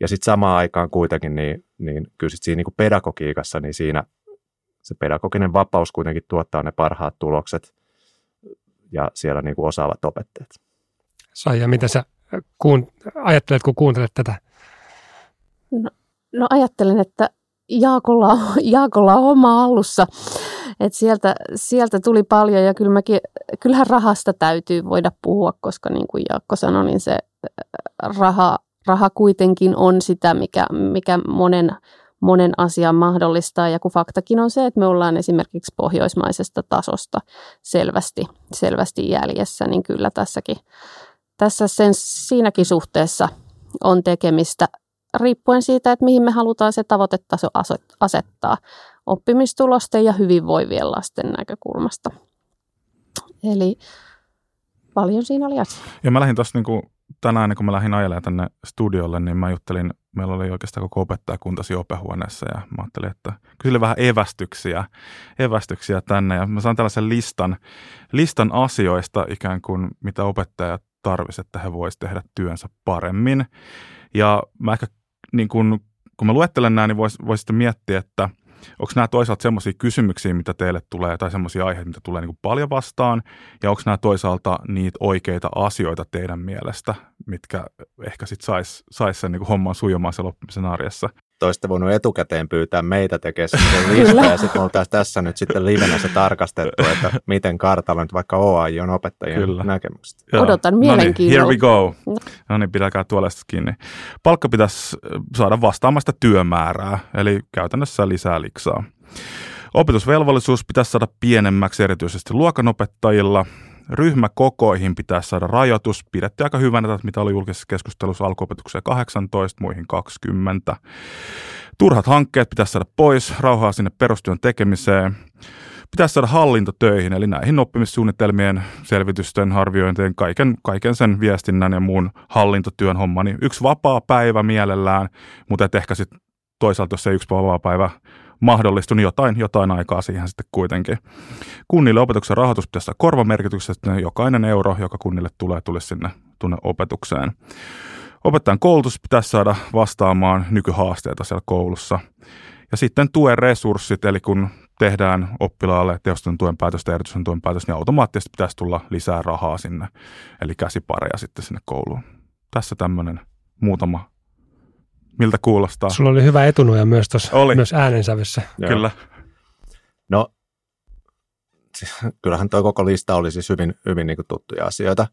Ja sitten samaan aikaan kuitenkin, niin, niin kyllä sit siinä niin kuin pedagogiikassa, niin siinä se pedagoginen vapaus kuitenkin tuottaa ne parhaat tulokset ja siellä niin kuin osaavat opettajat. Saija, mitä sä kuun, ajattelet, kun kuuntelet tätä? No, no ajattelen, että Jaakolla, Jaakolla on oma alussa. Et sieltä, sieltä tuli paljon ja kyllä mäkin, kyllähän rahasta täytyy voida puhua, koska niin kuin Jaakko sanoi, niin se raha, raha kuitenkin on sitä, mikä, mikä monen, monen asian mahdollistaa. Ja kun faktakin on se, että me ollaan esimerkiksi pohjoismaisesta tasosta selvästi, selvästi jäljessä, niin kyllä tässäkin, tässä sen, siinäkin suhteessa on tekemistä riippuen siitä, että mihin me halutaan se tavoitetaso asettaa oppimistulosten ja hyvinvoivien lasten näkökulmasta. Eli paljon siinä oli asiaa. Ja mä lähdin tuossa niin tänään, kun mä lähdin ajelemaan tänne studiolle, niin mä juttelin, meillä oli oikeastaan koko opettajakunta opehuoneessa ja mä ajattelin, että kyselin vähän evästyksiä, evästyksiä tänne ja mä saan tällaisen listan, listan asioista ikään kuin mitä opettajat tarvisivat, että he voisivat tehdä työnsä paremmin. Ja mä ehkä niin kun, kun mä luettelen nämä, niin voisi vois sitten miettiä, että onko nämä toisaalta semmoisia kysymyksiä, mitä teille tulee, tai semmoisia aiheita, mitä tulee niin kuin paljon vastaan, ja onko nämä toisaalta niitä oikeita asioita teidän mielestä, mitkä ehkä sitten saisi sais sen niin kuin homman sujumaan siellä oppimisen arjessa? Toista voinut etukäteen pyytää meitä tekemään sen lista, ja sitten me tässä nyt sitten livenä se tarkastettu, että miten kartalla nyt vaikka OAI on opettajien Kyllä. näkemykset. Joo. Odotan mielenkiinnolla. No niin, here we go. No niin, pitäkää tuolesta kiinni. Palkka pitäisi saada vastaamasta työmäärää, eli käytännössä lisää liksaa. Opetusvelvollisuus pitäisi saada pienemmäksi erityisesti luokanopettajilla. Ryhmäkokoihin pitäisi saada rajoitus. Pidettiin aika hyvänä, että mitä oli julkisessa keskustelussa alkuopetukseen 18, muihin 20. Turhat hankkeet pitäisi saada pois, rauhaa sinne perustyön tekemiseen. Pitäisi saada hallinto töihin, eli näihin oppimissuunnitelmien, selvitysten, arviointien, kaiken, kaiken sen viestinnän ja muun hallintotyön homma. Niin yksi vapaa päivä mielellään, mutta et ehkä sitten toisaalta, jos se yksi vapaa päivä mahdollistu, niin jotain, jotain aikaa siihen sitten kuitenkin. Kunnille opetuksen rahoitus pitäisi olla että jokainen euro, joka kunnille tulee, tulisi sinne tunne opetukseen. Opettajan koulutus pitäisi saada vastaamaan nykyhaasteita siellä koulussa. Ja sitten tuen resurssit, eli kun tehdään oppilaalle tehostetun tuen päätöstä ja erityisen tuen päätös, niin automaattisesti pitäisi tulla lisää rahaa sinne, eli käsipareja sitten sinne kouluun. Tässä tämmöinen muutama miltä kuulostaa. Sulla oli hyvä etunoja myös tuossa myös äänensävyssä. Joo. Kyllä. No, kyllähän tuo koko lista oli siis hyvin, hyvin niin kuin tuttuja asioita.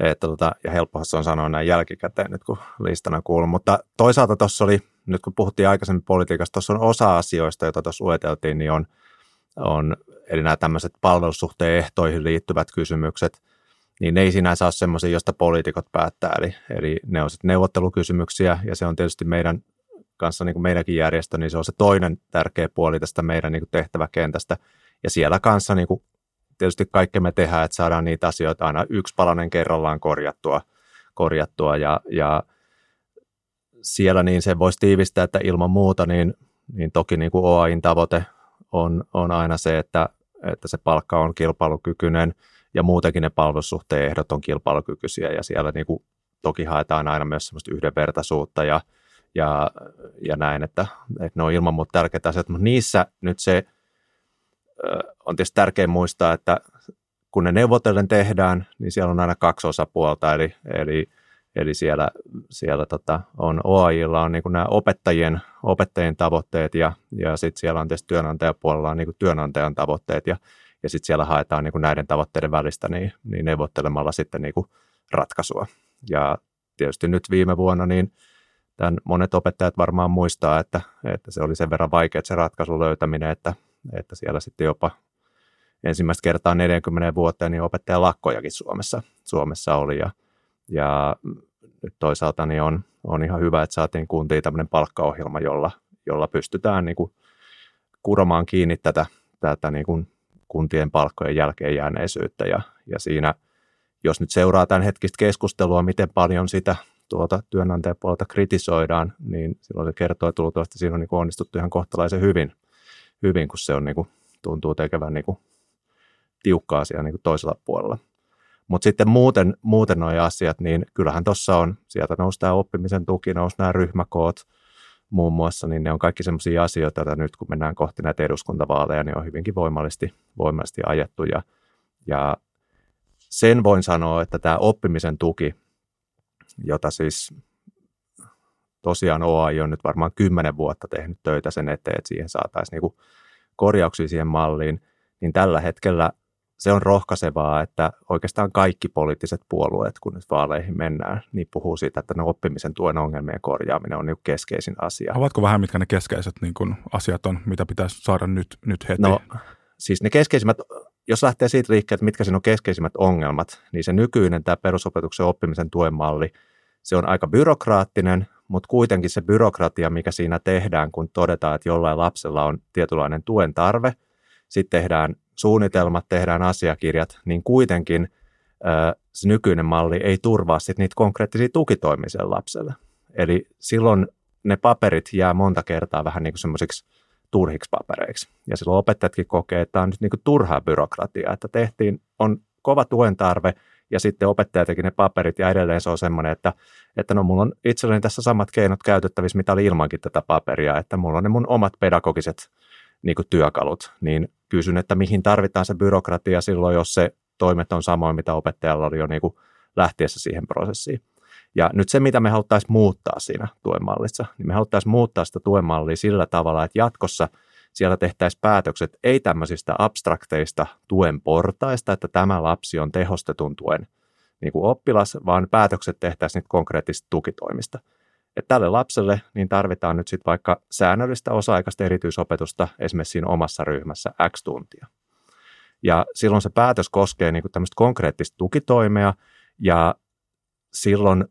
Että tota, ja helppoa se on sanoa näin jälkikäteen nyt, kun listana kuuluu. Mutta toisaalta tuossa oli, nyt kun puhuttiin aikaisemmin politiikasta, tuossa on osa asioista, joita tuossa lueteltiin, niin on, on eli nämä tämmöiset palvelussuhteen ehtoihin liittyvät kysymykset – niin ne ei sinänsä ole semmoisia, joista poliitikot päättää. Eli, eli ne on sitten neuvottelukysymyksiä ja se on tietysti meidän kanssa, niin kuin meidänkin järjestö, niin se on se toinen tärkeä puoli tästä meidän niin kuin tehtäväkentästä. Ja siellä kanssa niin kuin tietysti kaikki me tehdään, että saadaan niitä asioita aina yksi palanen kerrallaan korjattua, korjattua ja, ja siellä niin se voisi tiivistää, että ilman muuta niin, niin toki niin kuin OAIn tavoite on, on aina se, että, että se palkka on kilpailukykyinen ja muutenkin ne palvelussuhteen ehdot on kilpailukykyisiä ja siellä niin kuin toki haetaan aina myös semmoista yhdenvertaisuutta ja, ja, ja näin, että, että ne on ilman muuta tärkeitä asioita, mutta niissä nyt se on tietysti tärkeää muistaa, että kun ne neuvotellen tehdään, niin siellä on aina kaksi osapuolta, eli, eli, eli siellä, siellä tota, on OAIlla on niin nämä opettajien, opettajien tavoitteet ja, ja sitten siellä on tietysti työnantajapuolella on niin työnantajan tavoitteet. Ja, ja sitten siellä haetaan niin näiden tavoitteiden välistä niin, niin neuvottelemalla sitten niin ratkaisua. Ja tietysti nyt viime vuonna niin tämän monet opettajat varmaan muistaa, että, että se oli sen verran vaikea se ratkaisu löytäminen, että, että siellä sitten jopa ensimmäistä kertaa 40 vuoteen niin opettajan lakkojakin Suomessa, Suomessa oli ja, ja nyt toisaalta niin on, on ihan hyvä, että saatiin kuntiin tämmöinen palkkaohjelma, jolla, jolla pystytään niin kuin kuromaan kiinni tätä, tätä niin kuin kuntien palkkojen jälkeen jääneisyyttä ja, ja siinä – jos nyt seuraa tämän hetkistä keskustelua, miten paljon sitä tuota työnantajapuolelta kritisoidaan, niin silloin se kertoo, että luultavasti siinä on niin onnistuttu ihan kohtalaisen hyvin, hyvin kun se on niin kuin, tuntuu tekevän niin kuin, tiukka asia niin kuin toisella puolella. Mutta sitten muuten, muuten nuo asiat, niin kyllähän tuossa on, sieltä nousi tämä oppimisen tuki, nousi nämä ryhmäkoot muun muassa, niin ne on kaikki sellaisia asioita, että nyt kun mennään kohti näitä eduskuntavaaleja, niin on hyvinkin voimallisesti, voimallisesti ajettu. Ja, ja sen voin sanoa, että tämä oppimisen tuki, jota siis tosiaan OAI on nyt varmaan kymmenen vuotta tehnyt töitä sen eteen, että siihen saataisiin niinku korjauksia siihen malliin, niin tällä hetkellä se on rohkaisevaa, että oikeastaan kaikki poliittiset puolueet, kun nyt vaaleihin mennään, niin puhuu siitä, että ne oppimisen tuen ongelmien korjaaminen on niin keskeisin asia. Ovatko vähän, mitkä ne keskeiset niin kuin, asiat on, mitä pitäisi saada nyt, nyt heti? No, siis ne keskeisimmät jos lähtee siitä liikkeelle, että mitkä siinä on keskeisimmät ongelmat, niin se nykyinen tämä perusopetuksen oppimisen tuen malli, se on aika byrokraattinen, mutta kuitenkin se byrokratia, mikä siinä tehdään, kun todetaan, että jollain lapsella on tietynlainen tuen tarve, sitten tehdään suunnitelmat, tehdään asiakirjat, niin kuitenkin se nykyinen malli ei turvaa sit niitä konkreettisia tukitoimisia lapselle. Eli silloin ne paperit jää monta kertaa vähän niin semmoisiksi turhiksi papereiksi. Ja silloin opettajatkin kokee, että tämä on nyt niin turhaa byrokratiaa, että tehtiin, on kova tuen tarve, ja sitten opettaja teki ne paperit, ja edelleen se on semmoinen, että, että no mulla on itselleni tässä samat keinot käytettävissä, mitä oli ilmankin tätä paperia, että mulla on ne mun omat pedagogiset niin työkalut, niin kysyn, että mihin tarvitaan se byrokratia silloin, jos se toimet on samoin, mitä opettajalla oli jo niin kuin lähtiessä siihen prosessiin. Ja nyt se, mitä me haluttaisiin muuttaa siinä tuemallissa, niin me haluttaisiin muuttaa sitä tuemallia sillä tavalla, että jatkossa siellä tehtäisiin päätökset ei tämmöisistä abstrakteista tuen portaista, että tämä lapsi on tehostetun tuen niin kuin oppilas, vaan päätökset tehtäisiin konkreettisista tukitoimista. Että tälle lapselle niin tarvitaan nyt sitten vaikka säännöllistä osa-aikaista erityisopetusta esimerkiksi siinä omassa ryhmässä X tuntia. Ja silloin se päätös koskee niin tämmöistä konkreettista tukitoimea ja silloin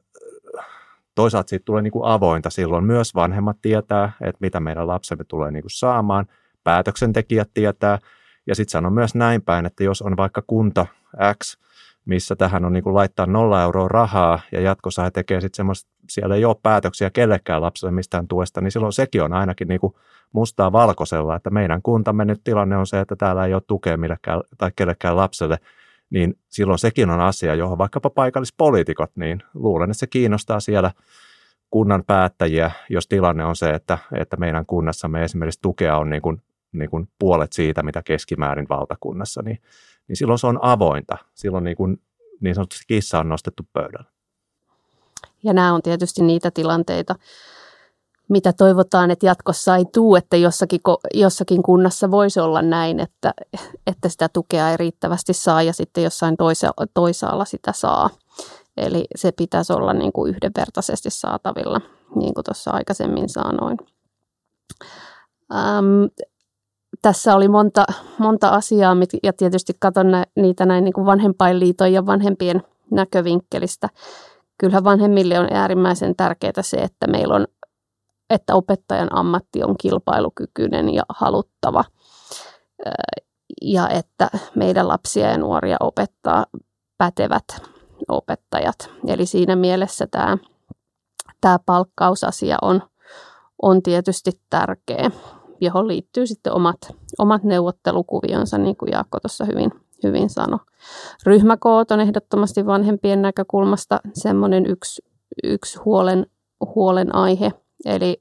toisaalta siitä tulee niin kuin avointa silloin. Myös vanhemmat tietää, että mitä meidän lapsemme tulee niin kuin saamaan, päätöksentekijät tietää. Ja sitten sanon myös näin päin, että jos on vaikka kunta X, missä tähän on niin kuin laittaa nolla euroa rahaa ja jatkossa he tekee sitten semmoista, siellä ei ole päätöksiä kellekään lapselle mistään tuesta, niin silloin sekin on ainakin niin kuin mustaa valkoisella, että meidän kuntamme nyt tilanne on se, että täällä ei ole tukea millekään tai kellekään lapselle – niin silloin sekin on asia, johon vaikkapa paikallispoliitikot, niin luulen, että se kiinnostaa siellä kunnan päättäjiä, jos tilanne on se, että, että meidän kunnassamme esimerkiksi tukea on niin kuin, niin kuin puolet siitä, mitä keskimäärin valtakunnassa, niin, niin silloin se on avointa. Silloin niin, kuin, niin sanotusti kissa on nostettu pöydällä. Ja nämä on tietysti niitä tilanteita, mitä toivotaan, että jatkossa ei tule, että jossakin, jossakin kunnassa voisi olla näin, että, että sitä tukea ei riittävästi saa ja sitten jossain toisa, toisaalla sitä saa. Eli se pitäisi olla niin kuin yhdenvertaisesti saatavilla, niin kuin tuossa aikaisemmin sanoin. Ähm, tässä oli monta, monta asiaa ja tietysti katson niitä näin niin kuin vanhempainliiton ja vanhempien näkövinkkelistä. Kyllähän vanhemmille on äärimmäisen tärkeää se, että meillä on että opettajan ammatti on kilpailukykyinen ja haluttava. ja että meidän lapsia ja nuoria opettaa pätevät opettajat. Eli siinä mielessä tämä, tämä palkkausasia on, on tietysti tärkeä, johon liittyy sitten omat, omat neuvottelukuvionsa, niin kuin Jaakko tuossa hyvin, hyvin sanoi. Ryhmäkoot on ehdottomasti vanhempien näkökulmasta semmoinen yksi, yksi huolen, huolen aihe. Eli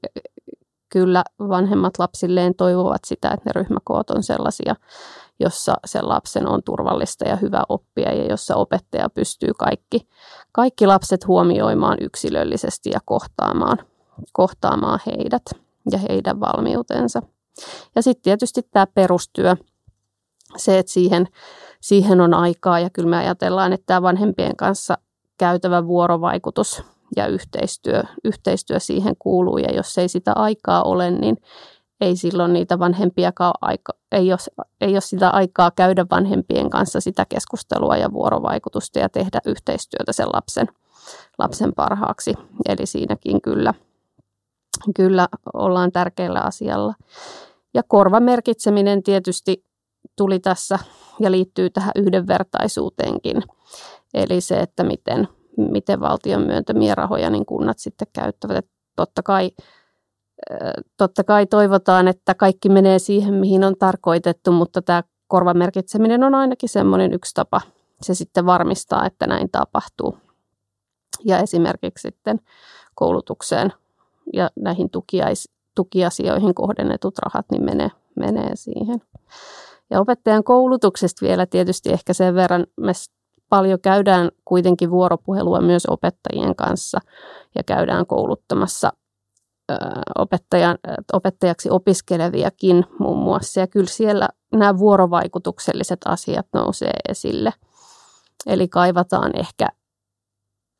kyllä vanhemmat lapsilleen toivovat sitä, että ne ryhmäkoot on sellaisia, jossa sen lapsen on turvallista ja hyvä oppia ja jossa opettaja pystyy kaikki, kaikki lapset huomioimaan yksilöllisesti ja kohtaamaan, kohtaamaan heidät ja heidän valmiutensa. Ja sitten tietysti tämä perustyö, se, että siihen, siihen on aikaa ja kyllä me ajatellaan, että tämä vanhempien kanssa käytävä vuorovaikutus ja yhteistyö, yhteistyö siihen kuuluu ja jos ei sitä aikaa ole, niin ei silloin niitä vanhempiakaan aika, ei ole, ei ole sitä aikaa käydä vanhempien kanssa sitä keskustelua ja vuorovaikutusta ja tehdä yhteistyötä sen lapsen, lapsen parhaaksi. Eli siinäkin kyllä, kyllä ollaan tärkeällä asialla. Ja korvamerkitseminen tietysti tuli tässä ja liittyy tähän yhdenvertaisuuteenkin. Eli se, että miten, miten valtion myöntämiä rahoja niin kunnat sitten käyttävät. Että totta kai totta kai toivotaan, että kaikki menee siihen, mihin on tarkoitettu, mutta tämä korvamerkitseminen on ainakin semmoinen yksi tapa se sitten varmistaa, että näin tapahtuu. Ja esimerkiksi sitten koulutukseen ja näihin tukiais, tukiasioihin kohdennetut rahat niin menee, menee siihen. Ja opettajan koulutuksesta vielä tietysti ehkä sen verran me paljon käydään kuitenkin vuoropuhelua myös opettajien kanssa ja käydään kouluttamassa opettajan, opettajaksi opiskeleviakin muun muassa. Ja kyllä siellä nämä vuorovaikutukselliset asiat nousee esille. Eli kaivataan ehkä,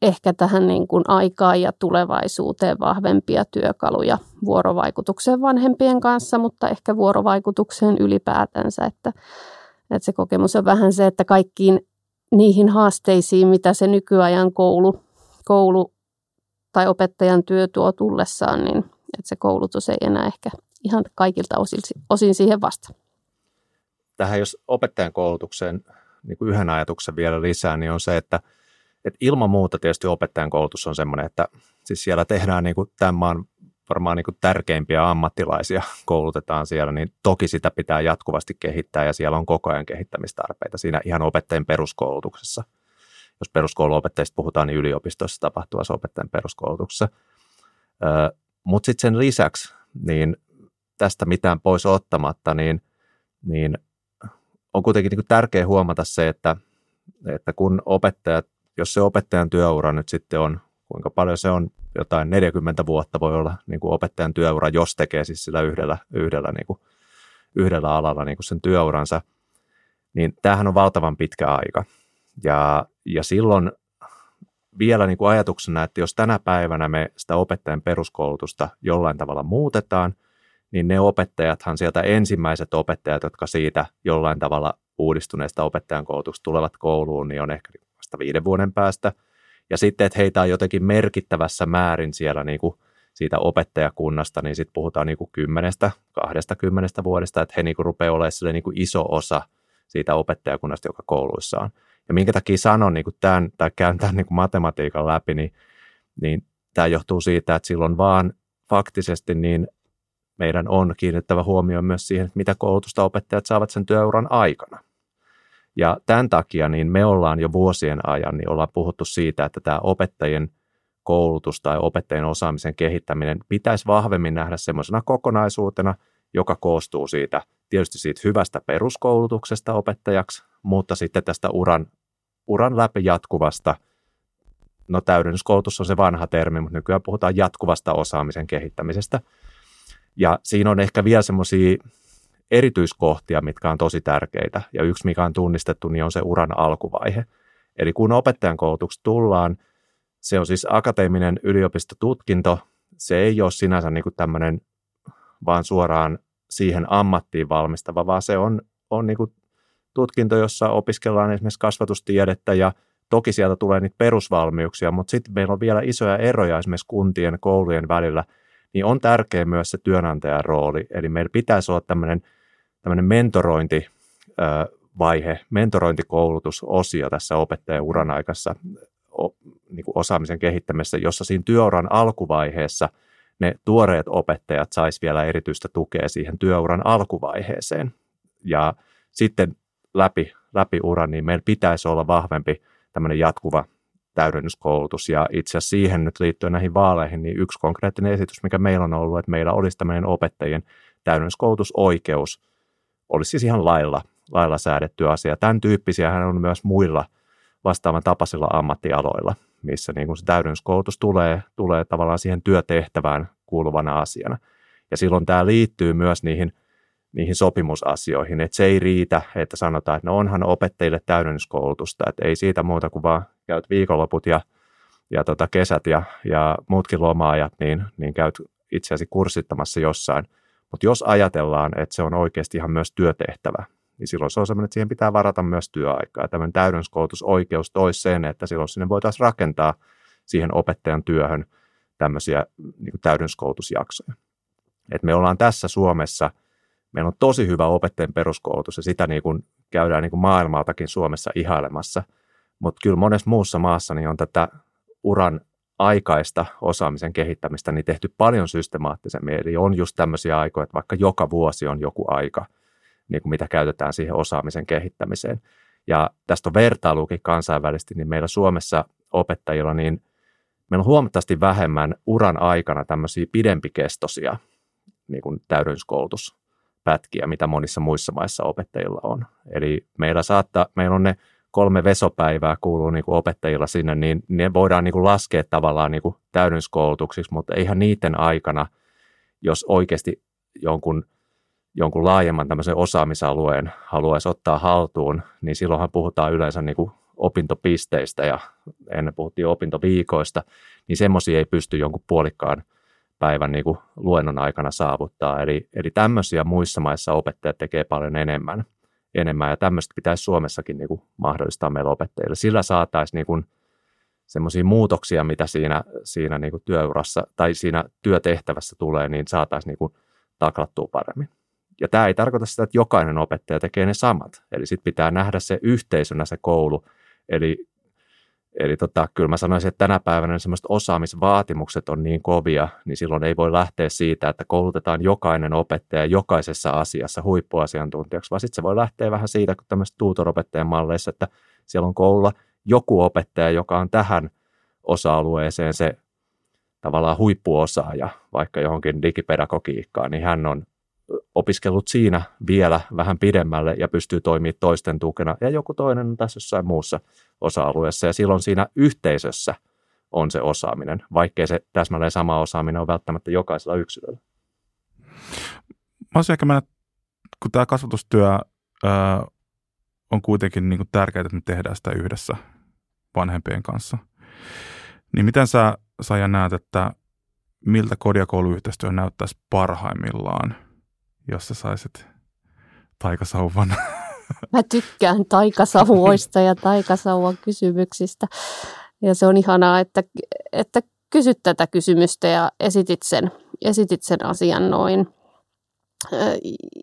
ehkä tähän niin kuin aikaan ja tulevaisuuteen vahvempia työkaluja vuorovaikutukseen vanhempien kanssa, mutta ehkä vuorovaikutukseen ylipäätänsä. Että, että se kokemus on vähän se, että kaikkiin niihin haasteisiin, mitä se nykyajan koulu, koulu tai opettajan työ tuo tullessaan, niin että se koulutus ei enää ehkä ihan kaikilta osin, osin siihen vasta. Tähän jos opettajan koulutukseen niin kuin yhden ajatuksen vielä lisää, niin on se, että, että ilman muuta tietysti opettajan koulutus on semmoinen, että siis siellä tehdään niin kuin tämän maan varmaan niin kuin tärkeimpiä ammattilaisia [laughs] koulutetaan siellä, niin toki sitä pitää jatkuvasti kehittää ja siellä on koko ajan kehittämistarpeita siinä ihan opettajien peruskoulutuksessa – jos peruskouluopettajista puhutaan, niin yliopistossa tapahtuvassa opettajan peruskoulutuksessa. Mutta sitten sen lisäksi, niin tästä mitään pois ottamatta, niin, niin on kuitenkin niin tärkeää huomata se, että, että kun opettajat, jos se opettajan työura nyt sitten on, kuinka paljon se on, jotain 40 vuotta voi olla niin kuin opettajan työura, jos tekee siis sillä yhdellä, yhdellä, niin kuin, yhdellä alalla niin kuin sen työuransa, niin tämähän on valtavan pitkä aika. Ja, ja silloin vielä niin kuin ajatuksena, että jos tänä päivänä me sitä opettajan peruskoulutusta jollain tavalla muutetaan, niin ne opettajathan sieltä ensimmäiset opettajat, jotka siitä jollain tavalla uudistuneesta opettajan koulutuksesta tulevat kouluun, niin on ehkä vasta viiden vuoden päästä. Ja sitten, että heitä on jotenkin merkittävässä määrin siellä niin kuin siitä opettajakunnasta, niin sitten puhutaan niin kuin kymmenestä, kahdesta kymmenestä vuodesta, että he niin kuin rupeaa olemaan niin kuin iso osa siitä opettajakunnasta, joka kouluissa on. Ja minkä takia sanon niin kuin tämän, tai käyn tämän niin kuin matematiikan läpi, niin, niin tämä johtuu siitä, että silloin vaan faktisesti niin meidän on kiinnittävä huomioon myös siihen, että mitä koulutusta opettajat saavat sen työuran aikana. Ja tämän takia niin me ollaan jo vuosien ajan niin ollaan puhuttu siitä, että tämä opettajien koulutus tai opettajien osaamisen kehittäminen pitäisi vahvemmin nähdä semmoisena kokonaisuutena, joka koostuu siitä tietysti siitä hyvästä peruskoulutuksesta opettajaksi, mutta sitten tästä uran uran läpi jatkuvasta, no täydennyskoulutus on se vanha termi, mutta nykyään puhutaan jatkuvasta osaamisen kehittämisestä. Ja siinä on ehkä vielä semmoisia erityiskohtia, mitkä on tosi tärkeitä. Ja yksi, mikä on tunnistettu, niin on se uran alkuvaihe. Eli kun opettajan koulutuksesta tullaan, se on siis akateeminen yliopistotutkinto. Se ei ole sinänsä niin tämmöinen vaan suoraan siihen ammattiin valmistava, vaan se on, on niin tutkinto, jossa opiskellaan esimerkiksi kasvatustiedettä ja toki sieltä tulee niitä perusvalmiuksia, mutta sitten meillä on vielä isoja eroja esimerkiksi kuntien, koulujen välillä, niin on tärkeä myös se työnantajan rooli. Eli meillä pitäisi olla tämmöinen, tämmöinen mentorointi vaihe, mentorointikoulutusosio tässä opettajan uran aikassa niin kuin osaamisen kehittämisessä, jossa siinä työuran alkuvaiheessa ne tuoreet opettajat sais vielä erityistä tukea siihen työuran alkuvaiheeseen. Ja sitten läpi, läpi uran, niin meillä pitäisi olla vahvempi tämmöinen jatkuva täydennyskoulutus. Ja itse asiassa siihen nyt liittyen näihin vaaleihin, niin yksi konkreettinen esitys, mikä meillä on ollut, että meillä olisi tämmöinen opettajien täydennyskoulutusoikeus, olisi siis ihan lailla, lailla säädetty asia. Tämän tyyppisiä hän on myös muilla vastaavan tapaisilla ammattialoilla, missä niin kuin se täydennyskoulutus tulee, tulee tavallaan siihen työtehtävään kuuluvana asiana. Ja silloin tämä liittyy myös niihin – niihin sopimusasioihin. Että se ei riitä, että sanotaan, että no onhan opettajille täydennyskoulutusta, että ei siitä muuta kuin vaan käyt viikonloput ja, ja tota kesät ja, ja muutkin lomaajat, niin, niin käyt itse asiassa kurssittamassa jossain. Mutta jos ajatellaan, että se on oikeasti ihan myös työtehtävä, niin silloin se on sellainen, että siihen pitää varata myös työaikaa. Tämmöinen täydennyskoulutusoikeus toisi sen, että silloin sinne voitaisiin rakentaa siihen opettajan työhön tämmöisiä niin täydennyskoulutusjaksoja. Et me ollaan tässä Suomessa – meillä on tosi hyvä opettajien peruskoulutus ja sitä niin kuin käydään niin kuin maailmaltakin Suomessa ihailemassa. Mutta kyllä monessa muussa maassa niin on tätä uran aikaista osaamisen kehittämistä niin tehty paljon systemaattisemmin. Eli on just tämmöisiä aikoja, että vaikka joka vuosi on joku aika, niin kuin mitä käytetään siihen osaamisen kehittämiseen. Ja tästä on vertailukin kansainvälisesti, niin meillä Suomessa opettajilla, niin meillä on huomattavasti vähemmän uran aikana tämmöisiä pidempikestoisia niin kuin täydennyskoulutus pätkiä, mitä monissa muissa maissa opettajilla on. Eli meillä saattaa, meillä on ne kolme vesopäivää kuuluu niin kuin opettajilla sinne, niin ne voidaan niin kuin laskea tavallaan niin kuin täydennyskoulutuksiksi, mutta eihän niiden aikana, jos oikeasti jonkun, jonkun laajemman tämmöisen osaamisalueen haluaisi ottaa haltuun, niin silloinhan puhutaan yleensä niin kuin opintopisteistä ja ennen puhuttiin opintoviikoista, niin semmoisia ei pysty jonkun puolikkaan – päivän niin kuin luennon aikana saavuttaa. Eli, eli tämmöisiä muissa maissa opettajat tekee paljon enemmän, enemmän ja tämmöistä pitäisi Suomessakin niin kuin mahdollistaa meillä opettajille. Sillä saataisiin niin kuin semmoisia muutoksia, mitä siinä, siinä niin kuin työurassa tai siinä työtehtävässä tulee, niin saataisiin niin kuin taklattua paremmin. Ja tämä ei tarkoita sitä, että jokainen opettaja tekee ne samat. Eli sitten pitää nähdä se yhteisönä se koulu. Eli Eli tota, kyllä mä sanoisin, että tänä päivänä semmoiset osaamisvaatimukset on niin kovia, niin silloin ei voi lähteä siitä, että koulutetaan jokainen opettaja jokaisessa asiassa huippuasiantuntijaksi, vaan sitten se voi lähteä vähän siitä, kun tämmöistä tuutoropettajan malleissa, että siellä on koululla joku opettaja, joka on tähän osa-alueeseen se tavallaan huippuosaaja, vaikka johonkin digipedagogiikkaan, niin hän on opiskellut siinä vielä vähän pidemmälle ja pystyy toimimaan toisten tukena. Ja joku toinen on tässä jossain muussa osa-alueessa ja silloin siinä yhteisössä on se osaaminen, vaikkei se täsmälleen sama osaaminen ole välttämättä jokaisella yksilöllä. Mä olisin ehkä mennä, kun tämä kasvatustyö ö, on kuitenkin niin kuin tärkeää, että me tehdään sitä yhdessä vanhempien kanssa, niin miten sä Saija näet, että miltä kodiakouluyhteistyö näyttäisi parhaimmillaan – jos sä saisit taikasauvan? [laughs] Mä tykkään taikasauvoista ja taikasauvan kysymyksistä. Ja se on ihanaa, että, että kysyt tätä kysymystä ja esitit sen, esitit sen asian noin.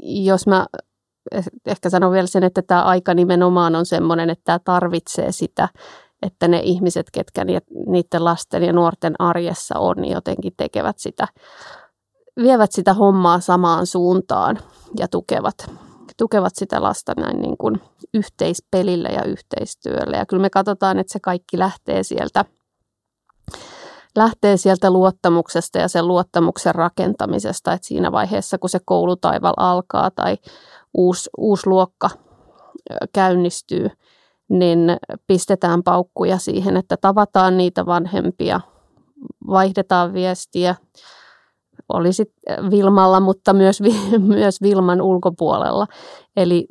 Jos mä ehkä sanon vielä sen, että tämä aika nimenomaan on sellainen, että tämä tarvitsee sitä, että ne ihmiset, ketkä niiden lasten ja nuorten arjessa on, niin jotenkin tekevät sitä vievät sitä hommaa samaan suuntaan ja tukevat, tukevat sitä lasta näin niin kuin yhteispelillä ja yhteistyöllä. Ja kyllä me katsotaan, että se kaikki lähtee sieltä, lähtee sieltä luottamuksesta ja sen luottamuksen rakentamisesta, että siinä vaiheessa, kun se koulutaival alkaa tai uusi, uusi luokka käynnistyy, niin pistetään paukkuja siihen, että tavataan niitä vanhempia, vaihdetaan viestiä, olisi Vilmalla, mutta myös, [laughs] myös Vilman ulkopuolella. Eli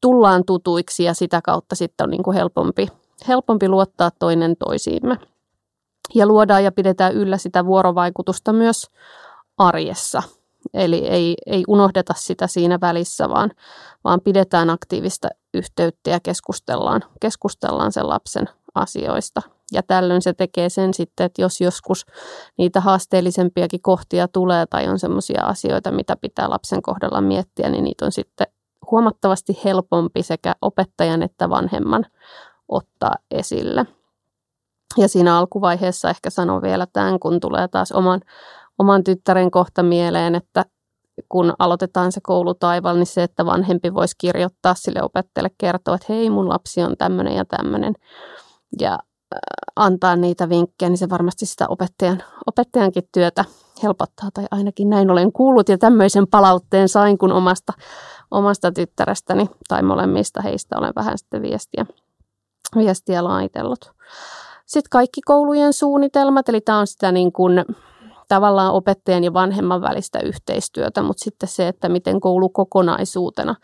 tullaan tutuiksi ja sitä kautta sitten on niin kuin helpompi, helpompi luottaa toinen toisiimme. Ja luodaan ja pidetään yllä sitä vuorovaikutusta myös arjessa. Eli ei, ei unohdeta sitä siinä välissä, vaan, vaan pidetään aktiivista yhteyttä ja keskustellaan, keskustellaan sen lapsen asioista ja tällöin se tekee sen sitten, että jos joskus niitä haasteellisempiakin kohtia tulee tai on sellaisia asioita, mitä pitää lapsen kohdalla miettiä, niin niitä on sitten huomattavasti helpompi sekä opettajan että vanhemman ottaa esille. Ja siinä alkuvaiheessa ehkä sanon vielä tämän, kun tulee taas oman, oman tyttären kohta mieleen, että kun aloitetaan se koulutaival, niin se, että vanhempi voisi kirjoittaa sille opettajalle, kertoa, että hei, mun lapsi on tämmöinen ja tämmöinen. Ja antaa niitä vinkkejä, niin se varmasti sitä opettajan, opettajankin työtä helpottaa, tai ainakin näin olen kuullut, ja tämmöisen palautteen sain, kun omasta, omasta tyttärestäni tai molemmista heistä olen vähän sitten viestiä, viestiä laitellut. Sitten kaikki koulujen suunnitelmat, eli tämä on sitä niin kuin, tavallaan opettajan ja vanhemman välistä yhteistyötä, mutta sitten se, että miten koulu kokonaisuutena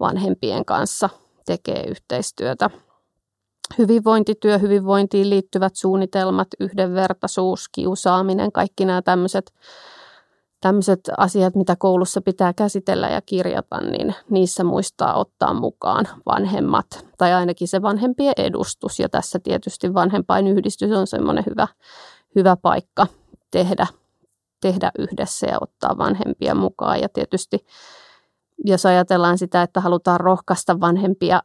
vanhempien kanssa tekee yhteistyötä. Hyvinvointityö, hyvinvointiin liittyvät suunnitelmat, yhdenvertaisuus, kiusaaminen, kaikki nämä tämmöiset tämmöiset asiat, mitä koulussa pitää käsitellä ja kirjata, niin niissä muistaa ottaa mukaan vanhemmat tai ainakin se vanhempien edustus. Ja tässä tietysti vanhempainyhdistys on semmoinen hyvä, hyvä paikka tehdä tehdä yhdessä ja ottaa vanhempia mukaan. Ja tietysti jos ajatellaan sitä, että halutaan rohkaista vanhempia,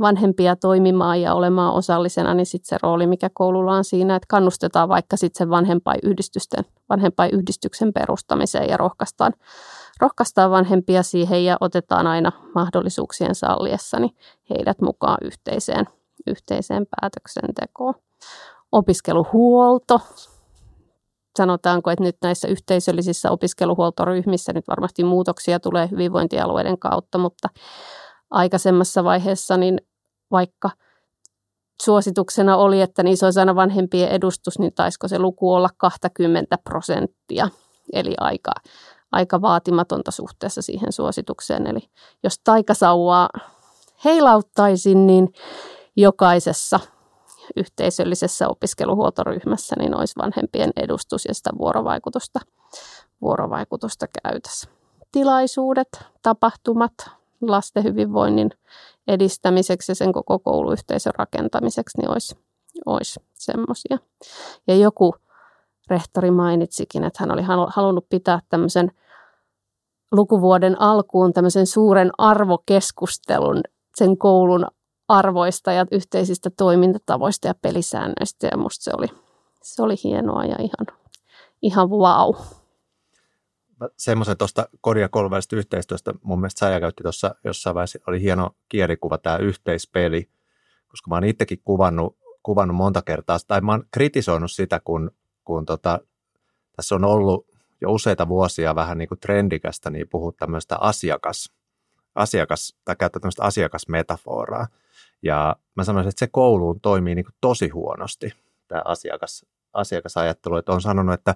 vanhempia toimimaan ja olemaan osallisena, niin sitten se rooli, mikä koululla on siinä, että kannustetaan vaikka sitten sen vanhempainyhdistysten, vanhempainyhdistyksen perustamiseen ja rohkaistaan, rohkaistaan vanhempia siihen ja otetaan aina mahdollisuuksien salliessa niin heidät mukaan yhteiseen, yhteiseen päätöksentekoon. Opiskeluhuolto, sanotaanko, että nyt näissä yhteisöllisissä opiskeluhuoltoryhmissä nyt varmasti muutoksia tulee hyvinvointialueiden kautta, mutta aikaisemmassa vaiheessa niin vaikka suosituksena oli, että niissä olisi aina vanhempien edustus, niin taisiko se luku olla 20 prosenttia, eli aika, aika vaatimatonta suhteessa siihen suositukseen. Eli jos taikasauvaa heilauttaisin, niin jokaisessa yhteisöllisessä opiskeluhuoltoryhmässä, niin olisi vanhempien edustus ja sitä vuorovaikutusta, vuorovaikutusta käytössä. Tilaisuudet, tapahtumat lasten hyvinvoinnin edistämiseksi ja sen koko kouluyhteisön rakentamiseksi, niin olisi, olisi semmoisia. Ja joku rehtori mainitsikin, että hän oli halunnut pitää tämmöisen lukuvuoden alkuun tämmöisen suuren arvokeskustelun sen koulun arvoista ja yhteisistä toimintatavoista ja pelisäännöistä ja musta se oli, se oli hienoa ja ihan, ihan wow. Semmoisen tuosta kodia kolmesta yhteistyöstä mun mielestä Saija käytti tuossa jossain vaiheessa, oli hieno kielikuva tämä yhteispeli, koska mä oon itsekin kuvannut, kuvannut monta kertaa, tai mä oon kritisoinut sitä, kun, kun tota, tässä on ollut jo useita vuosia vähän niin kuin trendikästä, niin puhut tämmöistä asiakas, asiakas tai käyttää tämmöistä asiakasmetaforaa. Ja mä sanoisin, että se kouluun toimii niin kuin tosi huonosti, tämä asiakas, asiakasajattelu. Että on sanonut, että